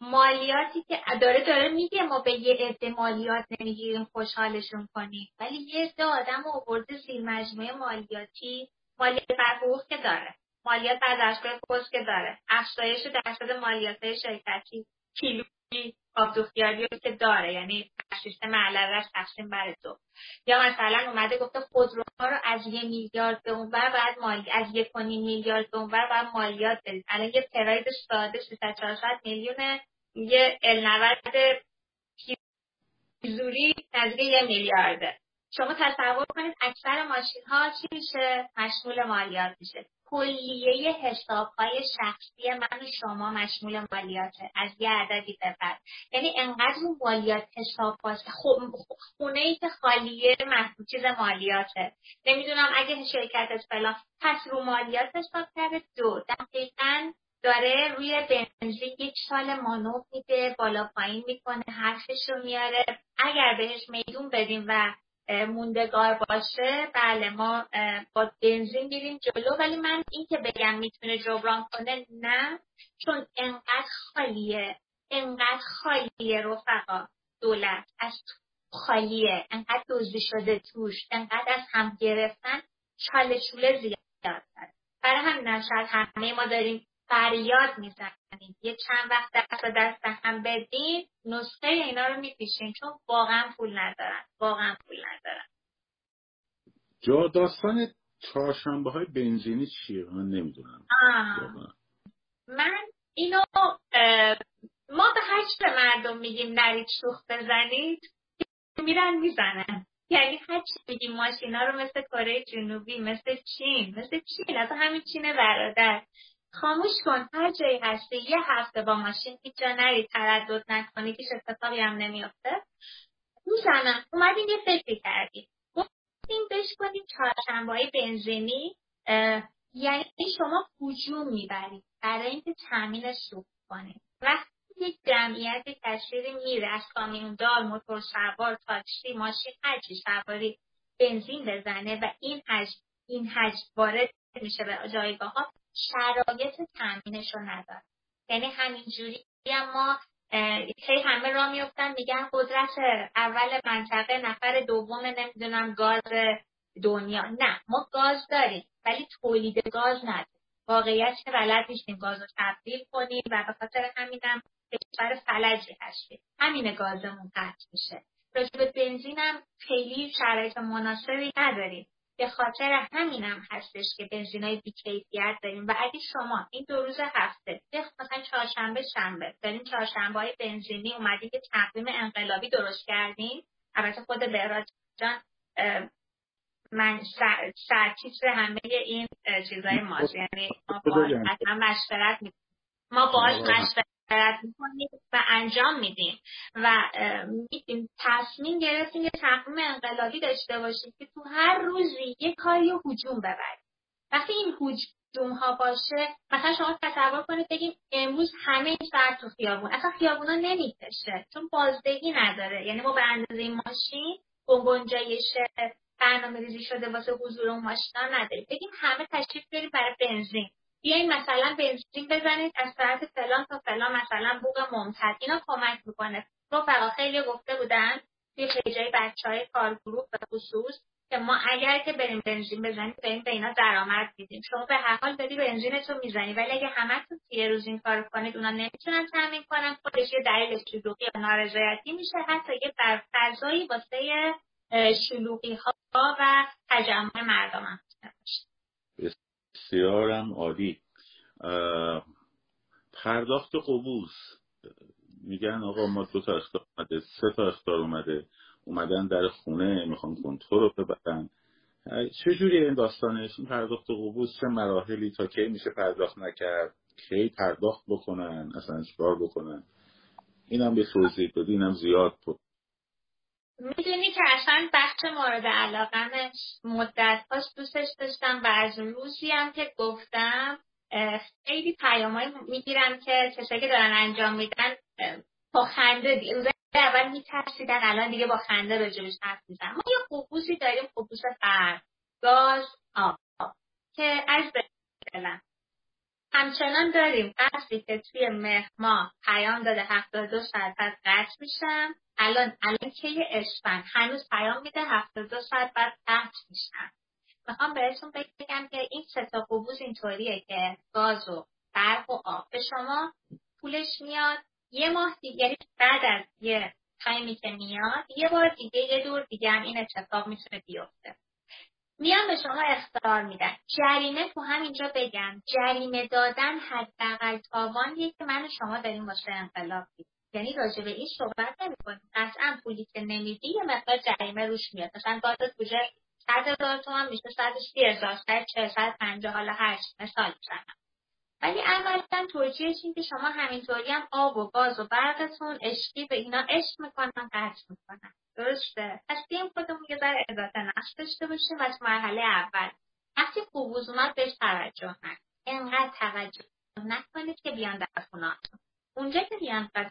مالیاتی که داره داره میگه ما به یه عده مالیات نمی‌گیریم خوشحالشون کنیم. ولی یه عده آدم آورده زیر مجموعه مالیاتی مالیات بر حقوق که داره مالیات بر دستگاه پست که داره افزایش درصد مالیات شرکتی کیلویی آبدوختیاری که داره یعنی سیستم علرش تقسیم بر دو. یا مثلا اومده گفته خودروها رو از یه میلیارد به اونور بعد مالی از یک میلیارد به اونور بعد مالیات بدید. الان یه پراید ساده 300 میلیون یه ال زوری نزدیک یه میلیارده. شما تصور کنید اکثر ماشین ها چی میشه؟ مشمول مالیات میشه. کلیه حساب های شخصی من و شما مشمول مالیاته از یه عددی بپر یعنی انقدر اون مالیات حساب باشه. خونه ای که خالیه محبوب چیز مالیاته. نمی‌دونم اگه شرکت فلان. پس رو مالیات حساب کرده دو. دقیقا داره روی بنزین یک سال مانو میده بالا پایین می‌کنه حرفش رو میاره. اگر بهش میدون بدیم و موندگار باشه بله ما با بنزین میریم جلو ولی من این که بگم می‌تونه جبران کنه نه چون انقدر خالیه انقدر خالیه رفقا دولت از خالیه انقدر دزدی شده توش انقدر از هم گرفتن چاله زیاد داره برای همین شاید همه ما داریم فریاد می‌زنیم. یه چند وقت دست دست هم بدین نسخه اینا رو میپیشین چون واقعا پول ندارن. واقعا پول ندارن. جا داستان چهارشنبه های بنزینی چیه؟ من نمی‌دونم. من اینو ما به هشت مردم میگیم نرید شوخ بزنید. میرن می‌زنن. یعنی هر چی بگیم ماشینا رو مثل کره جنوبی مثل چین. مثل چین. از همین چین برادر. خاموش کن هر جایی هستی یه هفته با ماشین هیچ جا نری تردد نکنی که اتفاقی هم نمیافته. می‌زنم اومدیم یه فکری کردیم گفتیم بش کنیم چهارشنبه بنزینی یعنی شما هجوم می‌برید برای اینکه تامینش رو کنید وقتی یک جمعیت کشیری میره از کامیوندار موتور سوار تاکسی ماشین هرچی سواری بنزین بزنه و این حجم این حجم وارد میشه به جایگاه ها شرایط تامینش رو نداره. یعنی همینجوری هم ما هی همه را میفتن میگن قدرت اول منطقه نفر دوم نمی‌دونم گاز دنیا. نه ما گاز داریم ولی تولید گاز نداریم. واقعیت که بلد نیستیم گاز رو تبدیل کنیم و به خاطر همینم کشور فلجی هستیم همین گازمون قطع میشه. راجب بنزینم خیلی شرایط مناسبی نداریم. به خاطر همینم هستش که بنزین های بیکیفیت داریم. و اگه شما این دو روز هفته مثلا چهارشنبه شنبه داریم چهارشنبه های بنزینی اومدی که تقویم انقلابی درست کردیم البته خود بهراج جان من سرتیتر همه این چیزای ماست. یعنی ما باش مشورت ما باش مشورت می‌کنیم و انجام میدیم. و میدیم تصمیم گرفتیم یه تقویم انقلابی داشته باشیم که تو هر روزی یه کاری و حجوم ببریم. وقتی این حجوم ها باشه مثلا شما تصور کنید بگیم امروز همه ساعت تو خیابون اصلا خیابونا نمی‌کشه چون بازدهی نداره. یعنی ما به اندازه ماشین گنجایش برنامه ریزی شده واسه حضور اون ماشینا نداریم. بگیم همه تشریف بریم برای بنزین. بیاین مثلا بنزین بزنید از ساعت فلان تا فلان مثلا بوق ممتد. اینا کمک می‌کنه. رفقا خیلی گفته بودن توی پیجای بچه های کارگروه به خصوص که ما اگر که بریم بنزین بزنیم بریم به اینا درآمد میدیم. شما به هر حال داری بنزینتو می‌زنی ولی اگه همتون یه روز این کار کنید اونا نمی‌تونن تامین کنن خودش یه دلیل شلوغی یا نارضایتی میشه. حتی یه فضایی واسه شلوغی ها و تجمع مردم هم بسیارم عالی. پرداخت قبوز. میگن آقا ما دو تا اختار اومده سه تا اختار اومده. اومدن در خونه می‌خوان کنترل رو ببرن. چجوری این داستانش؟ این پرداخت قبوز چه مراحلی؟ تا کی میشه پرداخت نکرد؟ کی پرداخت بکنن؟ اصلا چیکار بکنن؟ اینم به توضیح بدی اینم زیاد بود می‌دونی که اصلا بخش مورد علاقم مدت هاش دوستش داشتم و از روزی هم که گفتم خیلی پیامایی می‌گیرم که کسایی که دارن انجام میدن با خنده روز اول میترسیدن الان دیگه با خنده راجبش حرف میزن ما یه قبوسی داریم قبوس فرد گاز آب که از بلن همچنان داریم قصدی که توی مهر ماه پیام داده 72 ساعت بعد قطع میشن الان الان که اسفند هنوز پیام میده 72 ساعت بعد قطع میشن. می‌خوام بهتون بگم که این سه تا قبوز اینطوریه که گاز و برق و آب. به شما پولش میاد. یه ماه دیگه یعنی بعد از یه تایمی که میاد یه بار دیگه یه دور دیگه هم این اتفاق می‌تونه بیفته. میان به شما اختار میدن. جریمه تو همینجا بگم. جریمه دادن حداقل تاوانیه که من شما داریم باشه انقلاب. یعنی راجع به این صحبت نمی‌کنیم. قطعا پولی که نمیدی یه مقدار جریمه روش میاد. مثلا گازت بوجه صد هزار تومن میشه صد سی هزار صد چه صد پنجاه حالا هشت مثال می‌زنم. ولی اولا توجیهش این که شما همینطوری هم آب و گاز و برقتون عشقی به اینا عشق می‌کنن قطع می‌کنن. درسته؟ پس بیایم خودمون یه ذره عزت نفس داشته باشیم و مرحله اول. وقتی قبوز اومد بهش توجه نکنید انقدر توجه نکنید که بیان در خونهاتون اونجا که بیان در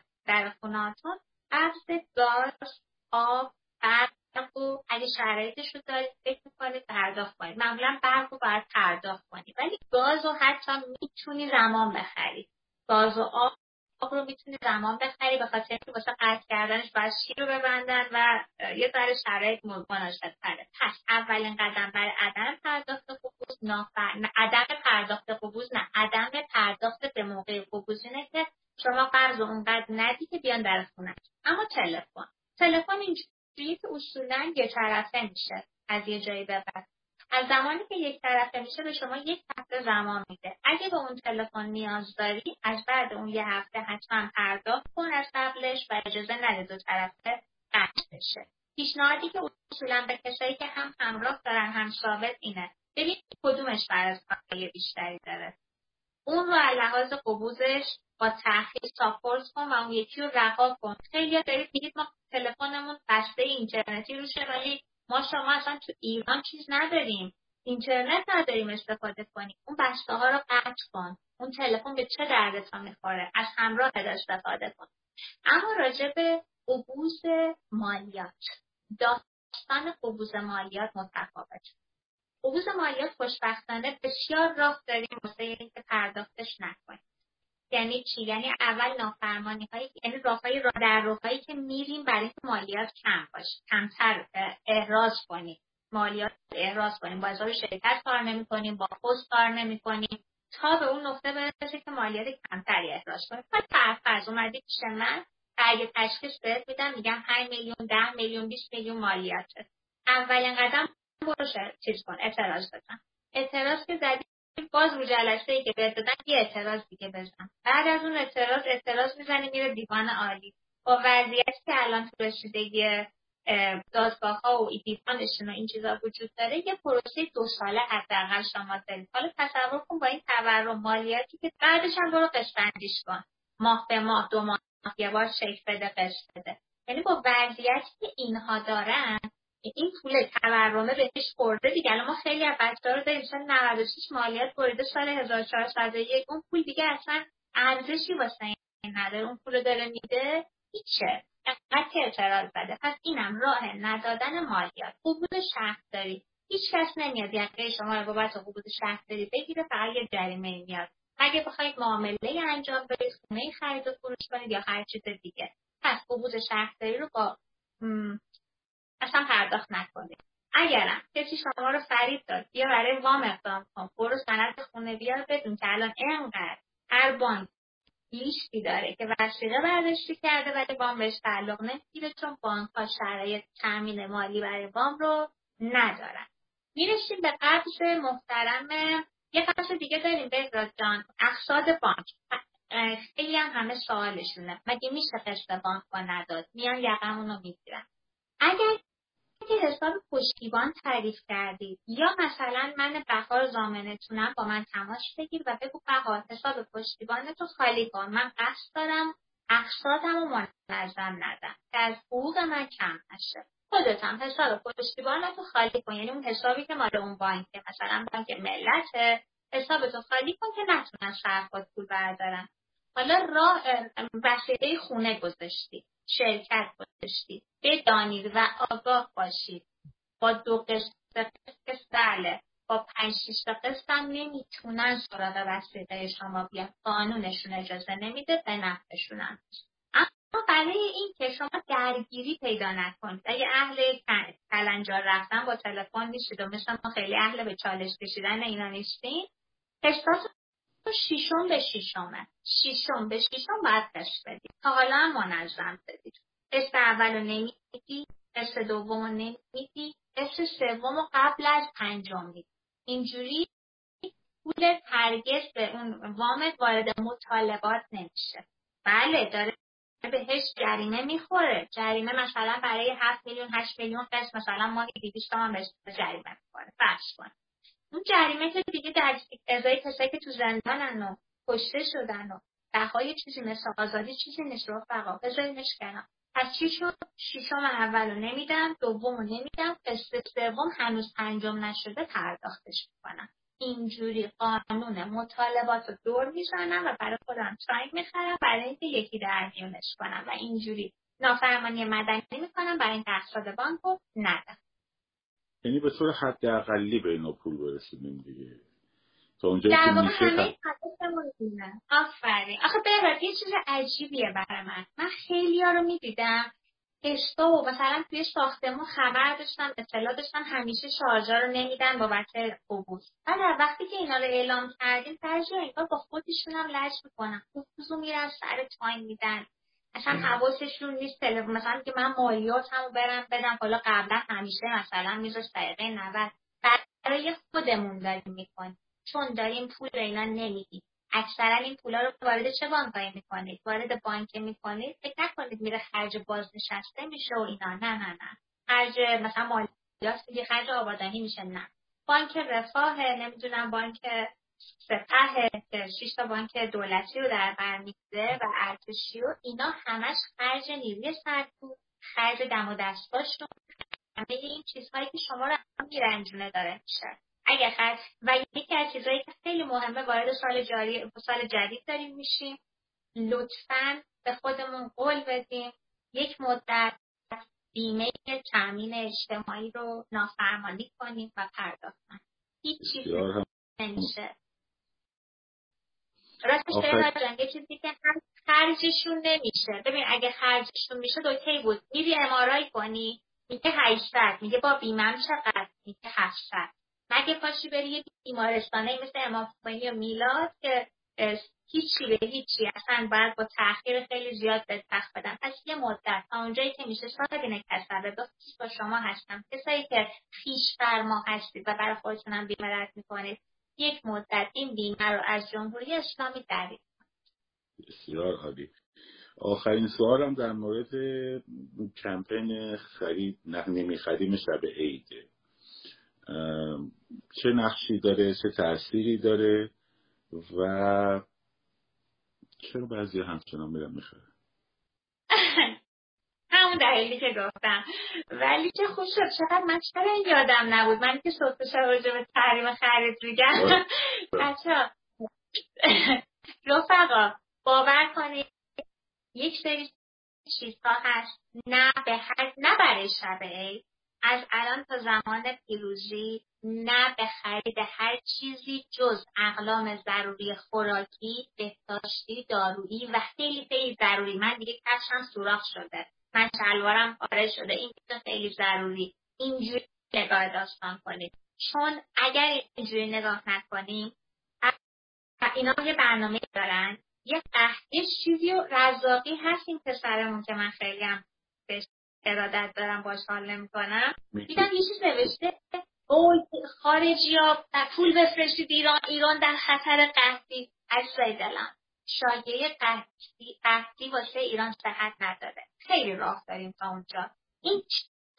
خونهاتون. قبض گاز آب برق و اگه شرایطش رو دارید فکر می‌کنید پرداخت کنید. معمولا برق رو باید پرداخت کنید. ولی گاز رو حتی می‌تونی زمان بخرید گاز و آب رو می‌تونی زمان بخری به خاطر اینکه واسه قطع کردنش باید شیر رو ببندن و یه ذره شرایط مناسب تره پس اولین قدم برای عدم پرداخت قبوز نافر... عدم پرداخت قبوز نه عدم پرداخت به موقع قبوز که شما قرض اونقدر ندی که بیان در خونه. اما تلفن. تلفن اینجوری که اصولا یه طرفه میشه از یه جایی به بعد. از زمانی که یک طرفه میشه به شما یک هفته زمان میده. اگه به اون تلفن نیاز داری از بعد اون یه هفته حتما پرداخت کن از قبلش و اجازه نده دو طرفه قطع بشه. پیشنهادی که اصولا به کسایی که هم همراه دارن هم ثابت اینه. ببین کدومش بر بیشتری داره. اون رو لحاظ قبوزش با تاخیر ساپورت کن و اون یکی رو رها کن. خیلی دارید میگید ما تلفنمون بسته اینترنتی روشه ولی ما شما اصلا تو ایران چیز نداریم. اینترنت نداریم استفاده کنیم. اون بسته ها رو قطع کن. اون تلفن به چه دردتان می‌خوره؟ از همراه استفاده کن. اما راجع به قبوز مالیات. داستان قبوز مالیات متفاوت. قبوز مالیات خوشبختانه بسیار راه داریم واسه اینکه پرداختش نکنیم. یعنی چی؟ یعنی اول نافرمانی هایی یعنی راههای را در هایی که میریم برای اینکه مالیات کم باشه کمتر احراز کنیم. مالیات احراز کنیم. با حساب شرکت کار نمی کنیم با پست کار نمی کنیم تا به اون نقطه برسه که مالیات کمتری احراز کنیم. پس فرض اومدی پیش من اگه تشخیص بهت میدم میگم 5 میلیون 10 میلیون 20 میلیون مالیاته. اولین قدم برو چیز کن اعتراض بزن. اعتراض که زدی باز رو جلسه ای که بهت دادن یه اعتراض دیگه بزن بعد از اون اعتراض اعتراض می‌زنی میره دیوان عالی. با وضعیتی که الان تو رسیدگی دادگاه ها و دیوانشون و این چیزا وجود داره یه پروسه دو ساله حداقل شما دارید. حالا تصور کن با این تورم مالیاتی که بعدش هم برو قسطبندیش کن. ماه به ماه دو ماه یه بار شکل بده قسط بده. یعنی با وضعیتی که اینها دارن این پول تورمه بهش خورده. دیگه الان ما خیلی از بچه‌ها رو داریم. سال 96 مالیات بریده سال 1401 اون پول دیگه اصلا ارزشی واسه این نداره. اون پول داره میده. هیچه. قطع اعتراض بده. پس اینم راه ندادن مالیات. قبول شهرداری. هیچ کس نمیاد. یعنی شما رو بابت قبول شهرداری بگیره فقط یه جریمه میاد. اگه بخواید معامله انجام بدید خونه خرید و فروش کنید یا هر چیز دیگه. پس قبول شهرداری رو با اصلا پرداخت نکنید اگرم کسی شما رو فرید داد بیا برای وام اقدام کن. برو سند خونه بیار بدون که الان انقدر هر بانک لیستی داره که وسیقه برداشتی کرده ولی وام بهش تعلق نمی‌گیره چون بانک ها شرایط تامین مالی برای وام رو ندارن. می‌رسیم به قبض محترم. یه قبض دیگه داریم بهزاد جان. اقصاد بانک. خیلی هم همه سوالشونه. مگه میشه قسط بانک با نداد؟ میان یقمون رو می‌گیرن. اگر که حساب پشتیبان تعریف کردید یا مثلا من بهار زامنتونم با من تماس بگیر و بگو بهار حساب پشتیبان تو خالی کن. من قصد دارم اقساطم و منظم ندم. که از حقوق من کم نشه. خودتم حساب پشتیبان تو خالی کن. یعنی اون حسابی که مال اون بانکه. مثلا بانک ملت حساب تو خالی کن که نتونن شهرخواد پول بردارن حالا راه وسیله خونه گذاشتی. شرکت گذاشتید. بدانید و آگاه باشید. با دو قسط قسط بله. با پنج شیش قسط هم نمی‌تونن سراغ وسیقه شما بیان. قانونشون اجازه نمیده به نفعشون اما برای این که شما درگیری پیدا نکنید اگه اهل کلنجار رفتن با تلفن نیستید و مثل ما خیلی اهل به چالش کشیدن اینا نیستین قسطات شیشم به شیشمه شیشم به شیشم باید قسط بدید تا حالا هم منظم بدید قسط اول رو نمیدی قسط دوم رو نمیدی قسط سوم رو قبل از پنجم میدی. اینجوری پول هرگز به اون وامت وارد مطالبات نمیشه. بله داره بهش جریمه می‌خوره. جریمه مثلا برای 7 میلیون 8 میلیون قسط مثلا ماهی 200 تومن بهش جریمه می‌خوره. فرض کن. اون جریمه که دیگه در ازای کسایی که تو زندانن و کشته شدن و بهای چیزی مثل آزادی چیزی نیست رفقا بذاریمش کنار. پس چی شد؟ شیشم اول رو نمیدم دوم رو نمیدم. قسط سوم هنوز پنجم نشده پرداختش می‌کنم. اینجوری قانون مطالبات رو دور می‌زنم و برای خودم تایم می‌خرم برای اینکه یکی در میونش کنم. و اینجوری نافرمانی مدنی می‌کنم برای اینکه اقصاد بانک رو ندم. یعنی به طور حد اقلی به اینا پول برسونیم دیگه. تا اونجایی که میشه آفرین. آخه به یه چیز عجیبیه برای من. من خیلی ها رو می‌دیدم. اشتا و مثلا توی ساختمون خبر داشتن اطلاع داشتن همیشه شارژا رو نمیدن بابت قبوس بعد وقتی که اینا رو اعلام کردیم ترجیح انگار با خودشون هم لج می‌کنن خصوصو میرن سر تایم میدن. اصلا حواسشون نیست تلفن مثلا که من مالیات هم برم بدم حالا قبلا همیشه مثلا میذاش دقیقه 90 برای خودمون داریم می‌کنیم. چون داریم پول اینا نمیدیم. اکثرا این پولا رو وارد چه بانکایی می‌کنید؟ وارد بانک می‌کنید؟ فکر نکنید میره خرج بازنشسته میشه و اینا. نه نه نه. خرج مثلا مالیات خرج آبادانی میشه. نه. بانک رفاه نمی‌دونم بانک سپه شش تا بانک دولتی رو در بر می‌گیره و ارتشی و اینا همش خرج نیروی سرکوب خرج دم و دستاشون همه این چیزهایی که شما رو میرنجونه داره میشه. اگر خرج و یکی از چیزهایی که خیلی مهمه وارد سال جاری سال جدید داریم میشیم. لطفا به خودمون قول بدیم. یک مدت بیمه تامین اجتماعی رو نافرمانی کنیم و پرداخت کنیم هیچ چیزی نمیشه. راستش جان یه چیزی که هم خرجشون نمیشه. ببین اگه خرجشون میشه اوکی بود. میری امارای کنی میگه 800 میگه با بیمم چقدر؟ میگه 800 مگه پاشی بری یه بیمارستانه مثل امام و میلاد که هیچی به هیچی اصلا باید با تاخیر خیلی زیاد به تخت بدن. پس یه مدت تا اونجایی که میشه شاید این کسبه با شما هستم. کسایی که خیش فرما هستید و برای خودتونم بیمه رد می‌کنید یک مدت این بیمه رو از جمهوری اسلامی دارید بسیار عالی. آخرین سوالم در مورد کمپین خرید نمی‌خریم شب عیده. چه نقشی داره؟ چه تأثیری داره؟ و چرا بعضی همچنان میرن می‌خره همون دلیلی که گفتم. ولی چه خوش شد. چقدر من چرا این یادم نبود. من که صوت راجع به تحریم خرید میگم. بچه رفقا باور کنید یک سری چیزها هست. نه به هر نه برای شب از الان تا زمان پیروزی نه به خرید هر چیزی جز اقلام ضروری خوراکی، بهداشتی، دارویی و خیلی خیلی ضروری. من دیگه کفشم سوراخ شده. من شلوارم پاره شده. این خیلی ضروری. اینجوری نگاه داستان کنید. چون اگر اینجوری نگاه نکنیم اینا یه برنامه دارن. یه قهدش چیزی و رزاقی هست این پسرمون که من خیلی هم بهش ارادت دارم باش حال نمی‌کنم. دیدم یه چیز نوشته. اوی خارجی ها پول بفرستید ایران. ایران در خطر قحطی. از دلم. شایعه قحطی واسه ایران صحت نداره. خیلی راه داریم تا اونجا. این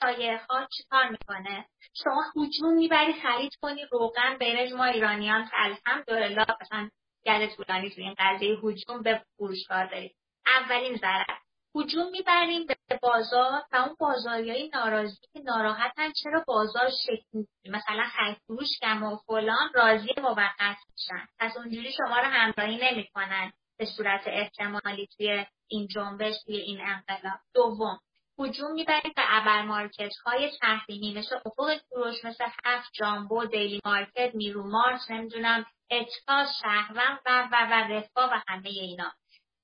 شایعه ها چیکار می‌کنه؟ شما هجوم می‌بری خرید کنی روغن برنج ما ایرانیان الحمدلله مثلا گل طولانی توی این قضیه هجوم به فروشگاه داریم اولین ضرر. هجوم می‌بریم به بازار و اون بازاریای ناراضی که ناراحتن چرا بازار شکل مثلا فروش کم و فلان راضی موقت میشن. پس اونجوری شما رو همراهی نمی‌کنن. به صورت احتمالی توی این جنبش توی این انقلاب. دوم هجوم می‌بریم به ابر مارکت های تحریمی مثل افق کوروش مثل هفت جامبو دیلی مارکت میرو مارت نمی‌دونم اتکا شهروند و و و رفا و همه اینا.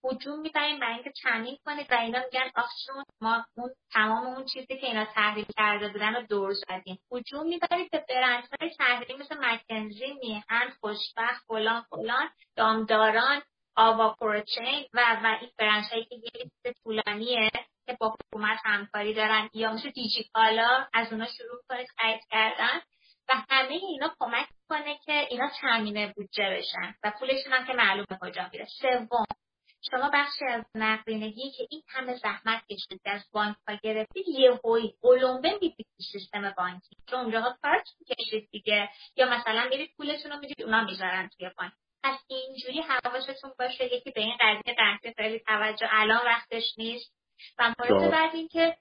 هجوم می‌بریم برای اینکه تامین کنید و اینا میگن آخ جون ما اون تمام اون چیزی که اینا تحریم کرده بودن رو دور زدیم. هجوم می‌برید به برندهای تحریم مثل مکنزی میهن خوشبخت فلان فلان دامداران آوا پروچین و و این برندهایی که یه طولانیه که با حکومت همکاری دارن. یا مثل دیجیکالا از اونا شروع کنید خرید کردن. و همه اینا کمک کنه که اینا تامین بودجه بشن. و پولشون هم که معلومه کجا میره. سوم شما بخشی از نقدینگی که این همه زحمت کشید از بانک ها گرفتید یه هوی قلمبه می‌دید سیستم بانکی. چون اونجاها کارت می‌کشید دیگه. یا مثلا میرید پولتون رو می‌دید اونا می‌ذارن توی بانک. پس اینجوری حواستون باشه یکی به این قضیه قضیه خیلی توجه الان وقتش نیست. و مورد بعد این که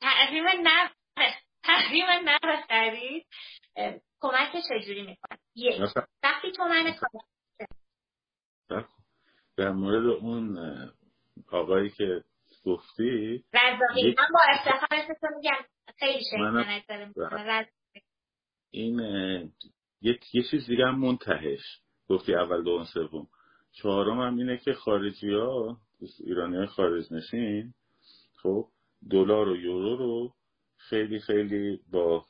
تحریم تحریم نه خرید کمک چجوری می‌کنه؟ یک. وقتی تو من در مورد اون آقایی که گفتی رزاقی من با افتخار میگم خیلی شکل این یه, یه چیز دیگه هم منتهش. گفتی اول دوم سوم. چهارم هم اینه که خارجی ها ایرانی های خارج نشین خب دلار و یورو رو خیلی خیلی با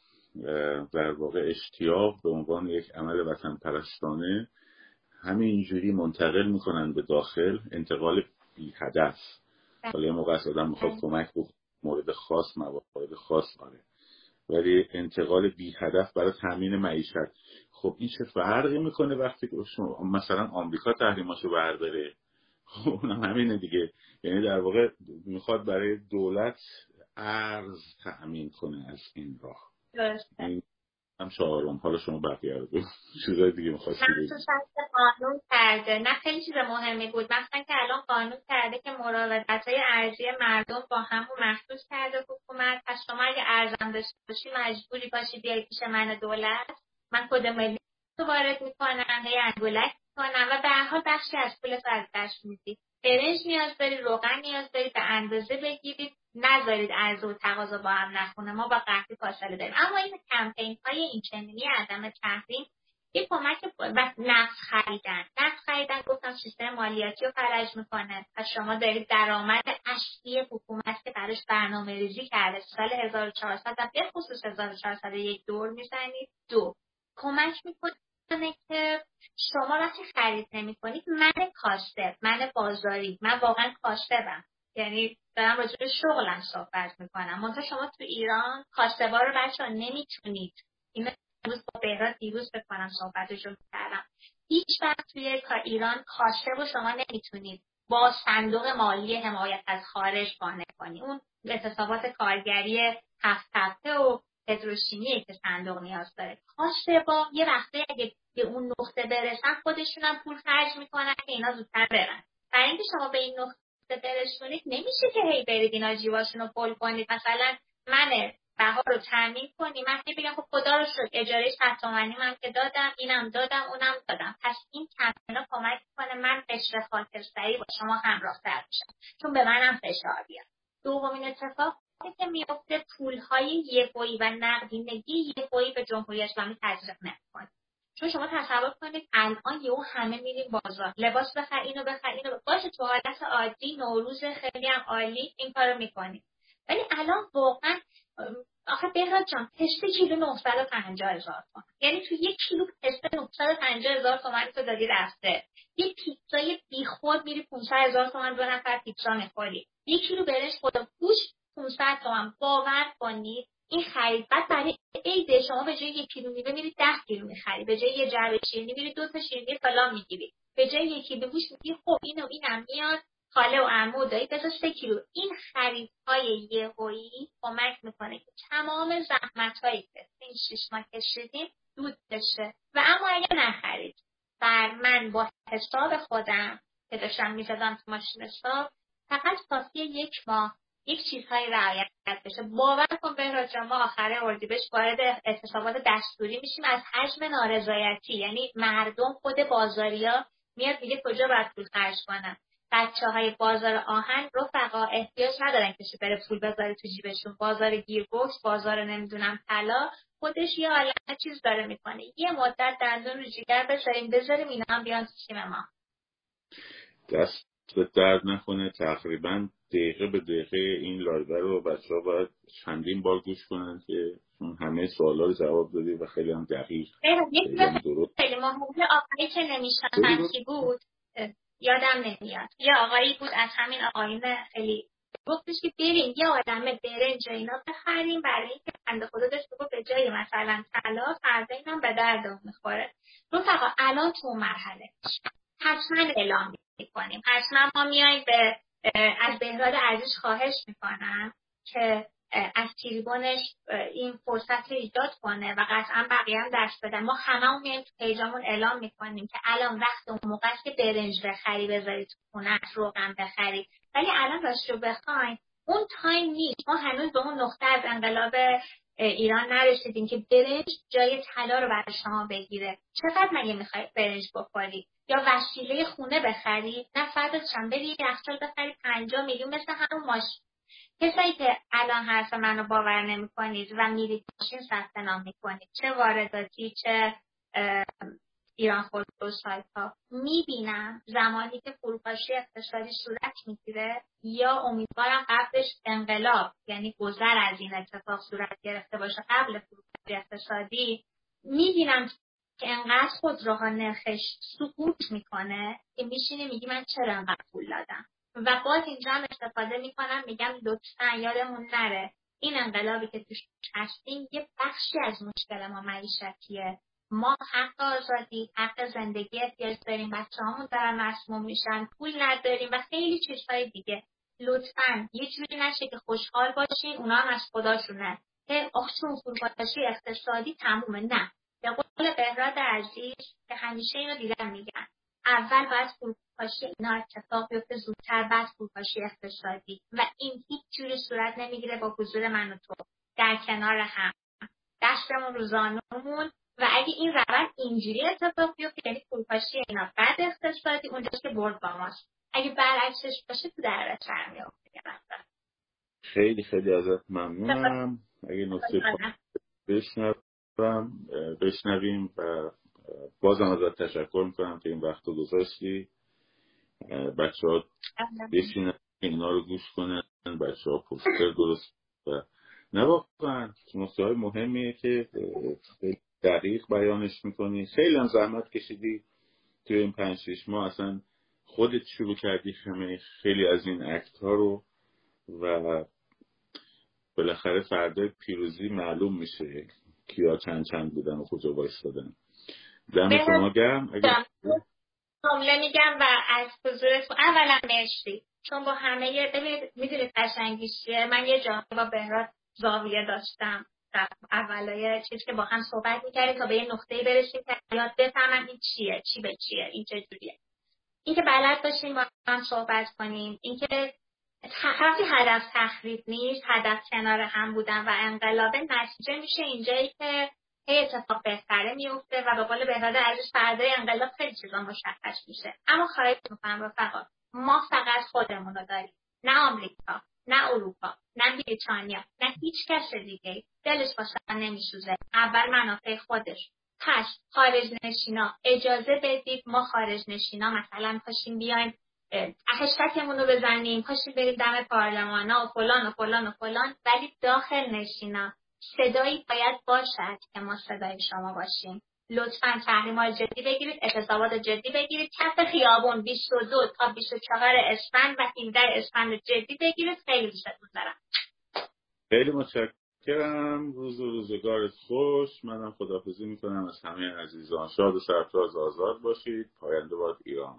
در واقع اشتیاق به عنوان یک عمل وطن پرستانه همینجوری منتقل می‌کنن به داخل انتقال بی هدف. حالا یه موقع آدم می‌خواد بله. کمک مورد خاص موارد خاص آره. ولی انتقال بی هدف برای تامین معیشت. خب این چه فرقی می‌کنه وقتی که مثلا آمریکا تحریماشو برداره؟ خب اونم همینه دیگه. یعنی در واقع می‌خواد برای دولت ارز تأمین کنه از این راه. این هم چهارم حالا شما بقیه رو چیزای دیگه می‌خواستی قانون کرده. نه خیلی چیز مهمی بود. مثلا که الان قانون کرده که مراودت های ارزی مردم با همون محسوس کرده حکومت پس شما اگه ارزم داشته باشی مجبوری باشی بیای پیش من دولت. من کد ملی رو وارد می‌کنم هی انگولک می‌کنم و به هر حال بخشی از پول از دست میدی. برنج نیاز داری روغن نیاز داری به اندازه بگیرید. نذارید عرضه و تقاضا با هم نخونه ما با قحطی فاصله داریم. اما این کمپین های این چنینی عدم تحریم یه کمک و نقص خریدن. نقص خریدن گفتم سیستم مالیاتی رو فرج می‌کنه. و شما دارید درآمد اصلی حکومت که براش برنامه ریزی کرده. سال 1400 و به خصوص 1401 دور می‌زنید. دو. کمک می‌کنه که شما وقتی خرید نمی کنید من کاسته من بازاری من واقعا کاسته یعنی دارم راجع به شغلم صحبت می‌کنم. منتها شما تو ایران کاسبار رو بچه نمی‌تونید. این روز با بهراد دیروز بکنم صحبتشو کردم هیچ وقت توی ایران کاسب و شما نمی‌تونید با صندوق مالی حمایت از خارج قانع کنی. اون اعتصابات کارگری هفت هفته و پتروشیمیه که صندوق نیاز داره. با یه وقته اگه به اون نقطه برسن خودشونم پول خرج می‌کنن که اینا زودتر برن. برای اینکه شما به این نقطه برسونید نمیشه که هی برید اینا جیواشون رو پل کنید. مثلا من بها رو تعمین کنی من بگم خب خدا رو شد اجاره 100 تومنی من که دادم اینم دادم اونم دادم. پس این کمپینا کمک کنه من قشر خاطرسری با شما همراه تر بشم. چون به منم فشار بیاد. دومین اتفاق که میفته پول های یهویی و نقدینگی یهویی به جمهوری اسلامی تزریق نمی‌کنه چون شما تصور کنید الان یهو همه میریم بازار. لباس بخر اینو بخر اینو. باشه تو حالت عادی نوروز خیلی هم عالی این کارو می‌کنیم ولی الان واقعا آخه بهراد جان پسته کیلو 950 هزار تومن. یعنی تو یک کیلو پسته 950 هزار تومن تو دادی رفته. یه پیتزای بیخود میری 500 هزار تومن دو نفر پیتزا می‌خوری. یک کیلو برنج خدا پوش 500 تومن. باور کنید این خرید بعد برای عید شما به جای یک کیلو میوه میری ده کیلو می‌خری به جای یه جعبه شیرینی میری دو تا شیرینی فلان می‌گیری به جای یک کیلو گوش میگی خب اینو اینم میاد خاله و عمو دایی بذار سه کیلو. این خریدهای یهویی کمک می‌کنه که تمام زحمت هایی که این شیش ماه کشیدیم دود بشه. و اما اگر نخرید بر من با حساب خودم که داشتم می‌زدم تو ماشین حساب فقط کافی یک ماه یک چیزهایی رعایت بشه. باور کن به ما آخر اردیبهشت وارد اعتصابات دستوری میشیم. از حجم نارضایتی یعنی مردم خود بازاریا میاد میگه کجا باید پول خرج کنم بچه های بازار آهن رفقا احتیاج ندارن که بره پول بذاره تو جیبشون. بازار گیربکس بازار نمی‌دونم طلا خودش یه عالم چیز داره می‌کنه. یه مدت دندون رو جیگر بذاریم بذاریم اینا هم بیان تو ما دست درد نکنه تقریبا دقیقه به دقیقه این live رو بچه ها باید چندین بار گوش کنن که همه سوالا رو جواب دادی و خیلی هم دقیق خیلی مهمه. آقایی که نمی‌شناسم کی بود یادم نمیاد. یه آقایی بود از همین آقایین خیلی گفتش که بریم یه آدم برنج اینا بخریم برای اینکه بنده خدا داشت بگو به جای مثلا طلا فردا اینم به دردم می‌خوره. رفقا الان تو مرحله. حتما اعلام می‌کنیم. حتما ما میاییم به از بهراد عزیز خواهش می‌کنم که از تریبونش این فرصت رو ایجاد کنه و قطعا بقیه هم دست بدن ما همه میایم تو پیجامون اعلام می‌کنیم که الان وقت اون موقع که برنج بخری بذاری تو خونه روغن بخری. ولی الان راست رو بخواین اون تایم نیست. ما هنوز به اون نقطه از انقلاب ایران نرسیدیم که برنج جای طلا رو برای شما بگیره. چقدر مگه می‌خوای برنج بخوری؟ یا وسیله خونه بخری؟ نه فردت چند بری یخچال بخری پنجاه میلیون مثل همون ماشین. کسایی که الان حرف منو باور نمی‌کنید و میرید ماشین ثبت نام می‌کنید. چه وارداتی چه ایران خودرو سایت ها می‌بینم زمانی که فروپاشی اقتصادی صورت می‌گیره یا امیدوارم قبلش انقلاب یعنی گذر از این اتفاق صورت گرفته باشه قبل فروپاشی اقتصادی می‌بینم که انقدر خودروها نرخش سقوط می‌کنه که میشینه میگی من چرا انقدر پول دادم؟ و باز اینجا هم استفاده می‌کنم میگم لطفا یادمون نره. این انقلابی که توش هستیم یه بخشی از مشکل ما معیشتیه. ما حق آزادی حق زندگی احتیاج داریم. بچه همون دارن مسموم میشن. پول نداریم و خیلی چیزهای دیگه. لطفا یه جوری نشه که خوشحال باشین اونا هم از خداشونه. که آخشون فروپاشی اقتصادی تمومه. نه. به قول بهراد عزیز که همیشه اینو دیدن میگن. اول باید فروپاشی اینا اتفاق بیفته زودتر بعد فروپاشی اقتصادی. و این هیچ جوری صورت نمی‌گیره با حضور من و تو. در کنار هم. دستمون روزانمون و اگه این روند اینجوری اتفاق بیفته یعنی فروپاشی اینا بعد اقتصادی اونجا که برد با ماست اگه برعکسش باشه تو در میافته خیلی خیلی ازت ممنونم. اگه نکته بشنوم بشنویم و بازم ازت تشکر می‌کنم که این وقت رو گذاشتی. بچه ها بشینن اینا رو گوش کنن بچه ها پوستر درست و نه واقعا. نکته های مهمیه که دقیق بیانش می‌کنی. خیلی هم زحمت کشیدی توی این پنج شیش ماه. اصلا خودت شروع کردی همه خیلی از این اکت ها رو و بالاخره فردا پیروزی معلوم میشه کیا چند چند بودن و کجا دادن دم شما گرم. جمله میگم و از حضورتون اولا مرسی. چون با همه ببینید می‌دونید قشنگیش من یه جایی با بهراد زاویه داشتم. اولای چیز که با هم صحبت می‌کردیم تا به یه نقطه برسیم که یاد بفهمم این چیه چی به چیه این چجوریه اینکه بلد باشیم با هم صحبت کنیم اینکه وقتی هدف تخریب نیست هدف کنار هم بودن و انقلاب نتیجه میشه اینجایی که هی اتفاق بهتره میفته و به قول بهراد ازش فردای انقلاب خیلی چیزا مشخص میشه. اما خواهید می‌کنم رفقا ما فقط خودمون رو داریم نه آمریکا. نه اروپا نه بریتانیا نه هیچ کس دیگه دلش واسه نمیسوزه. اول منافع خودش. پس خارج نشینا. اجازه بدید ما خارج نشینا مثلا پاشیم بیایم هشتکمون رو بزنیم پاشیم بریم دم پارلمان و فلان و فلان و فلان. ولی داخل نشینا صدایی باید باشد که ما صدای شما باشیم. لطفا تحریم جدی بگیرید اعتصابات جدی بگیرید. کف خیابون 22 تا 24 اسفند و 17 اسفند جدی بگیرید. خیلی دوستتون دارم. خیلی متشکرم. روز و روزگارت خوش. منم خدافزی می‌کنم. از همه عزیزان شاد و سرفراز آزاد باشید. پاینده باد ایران.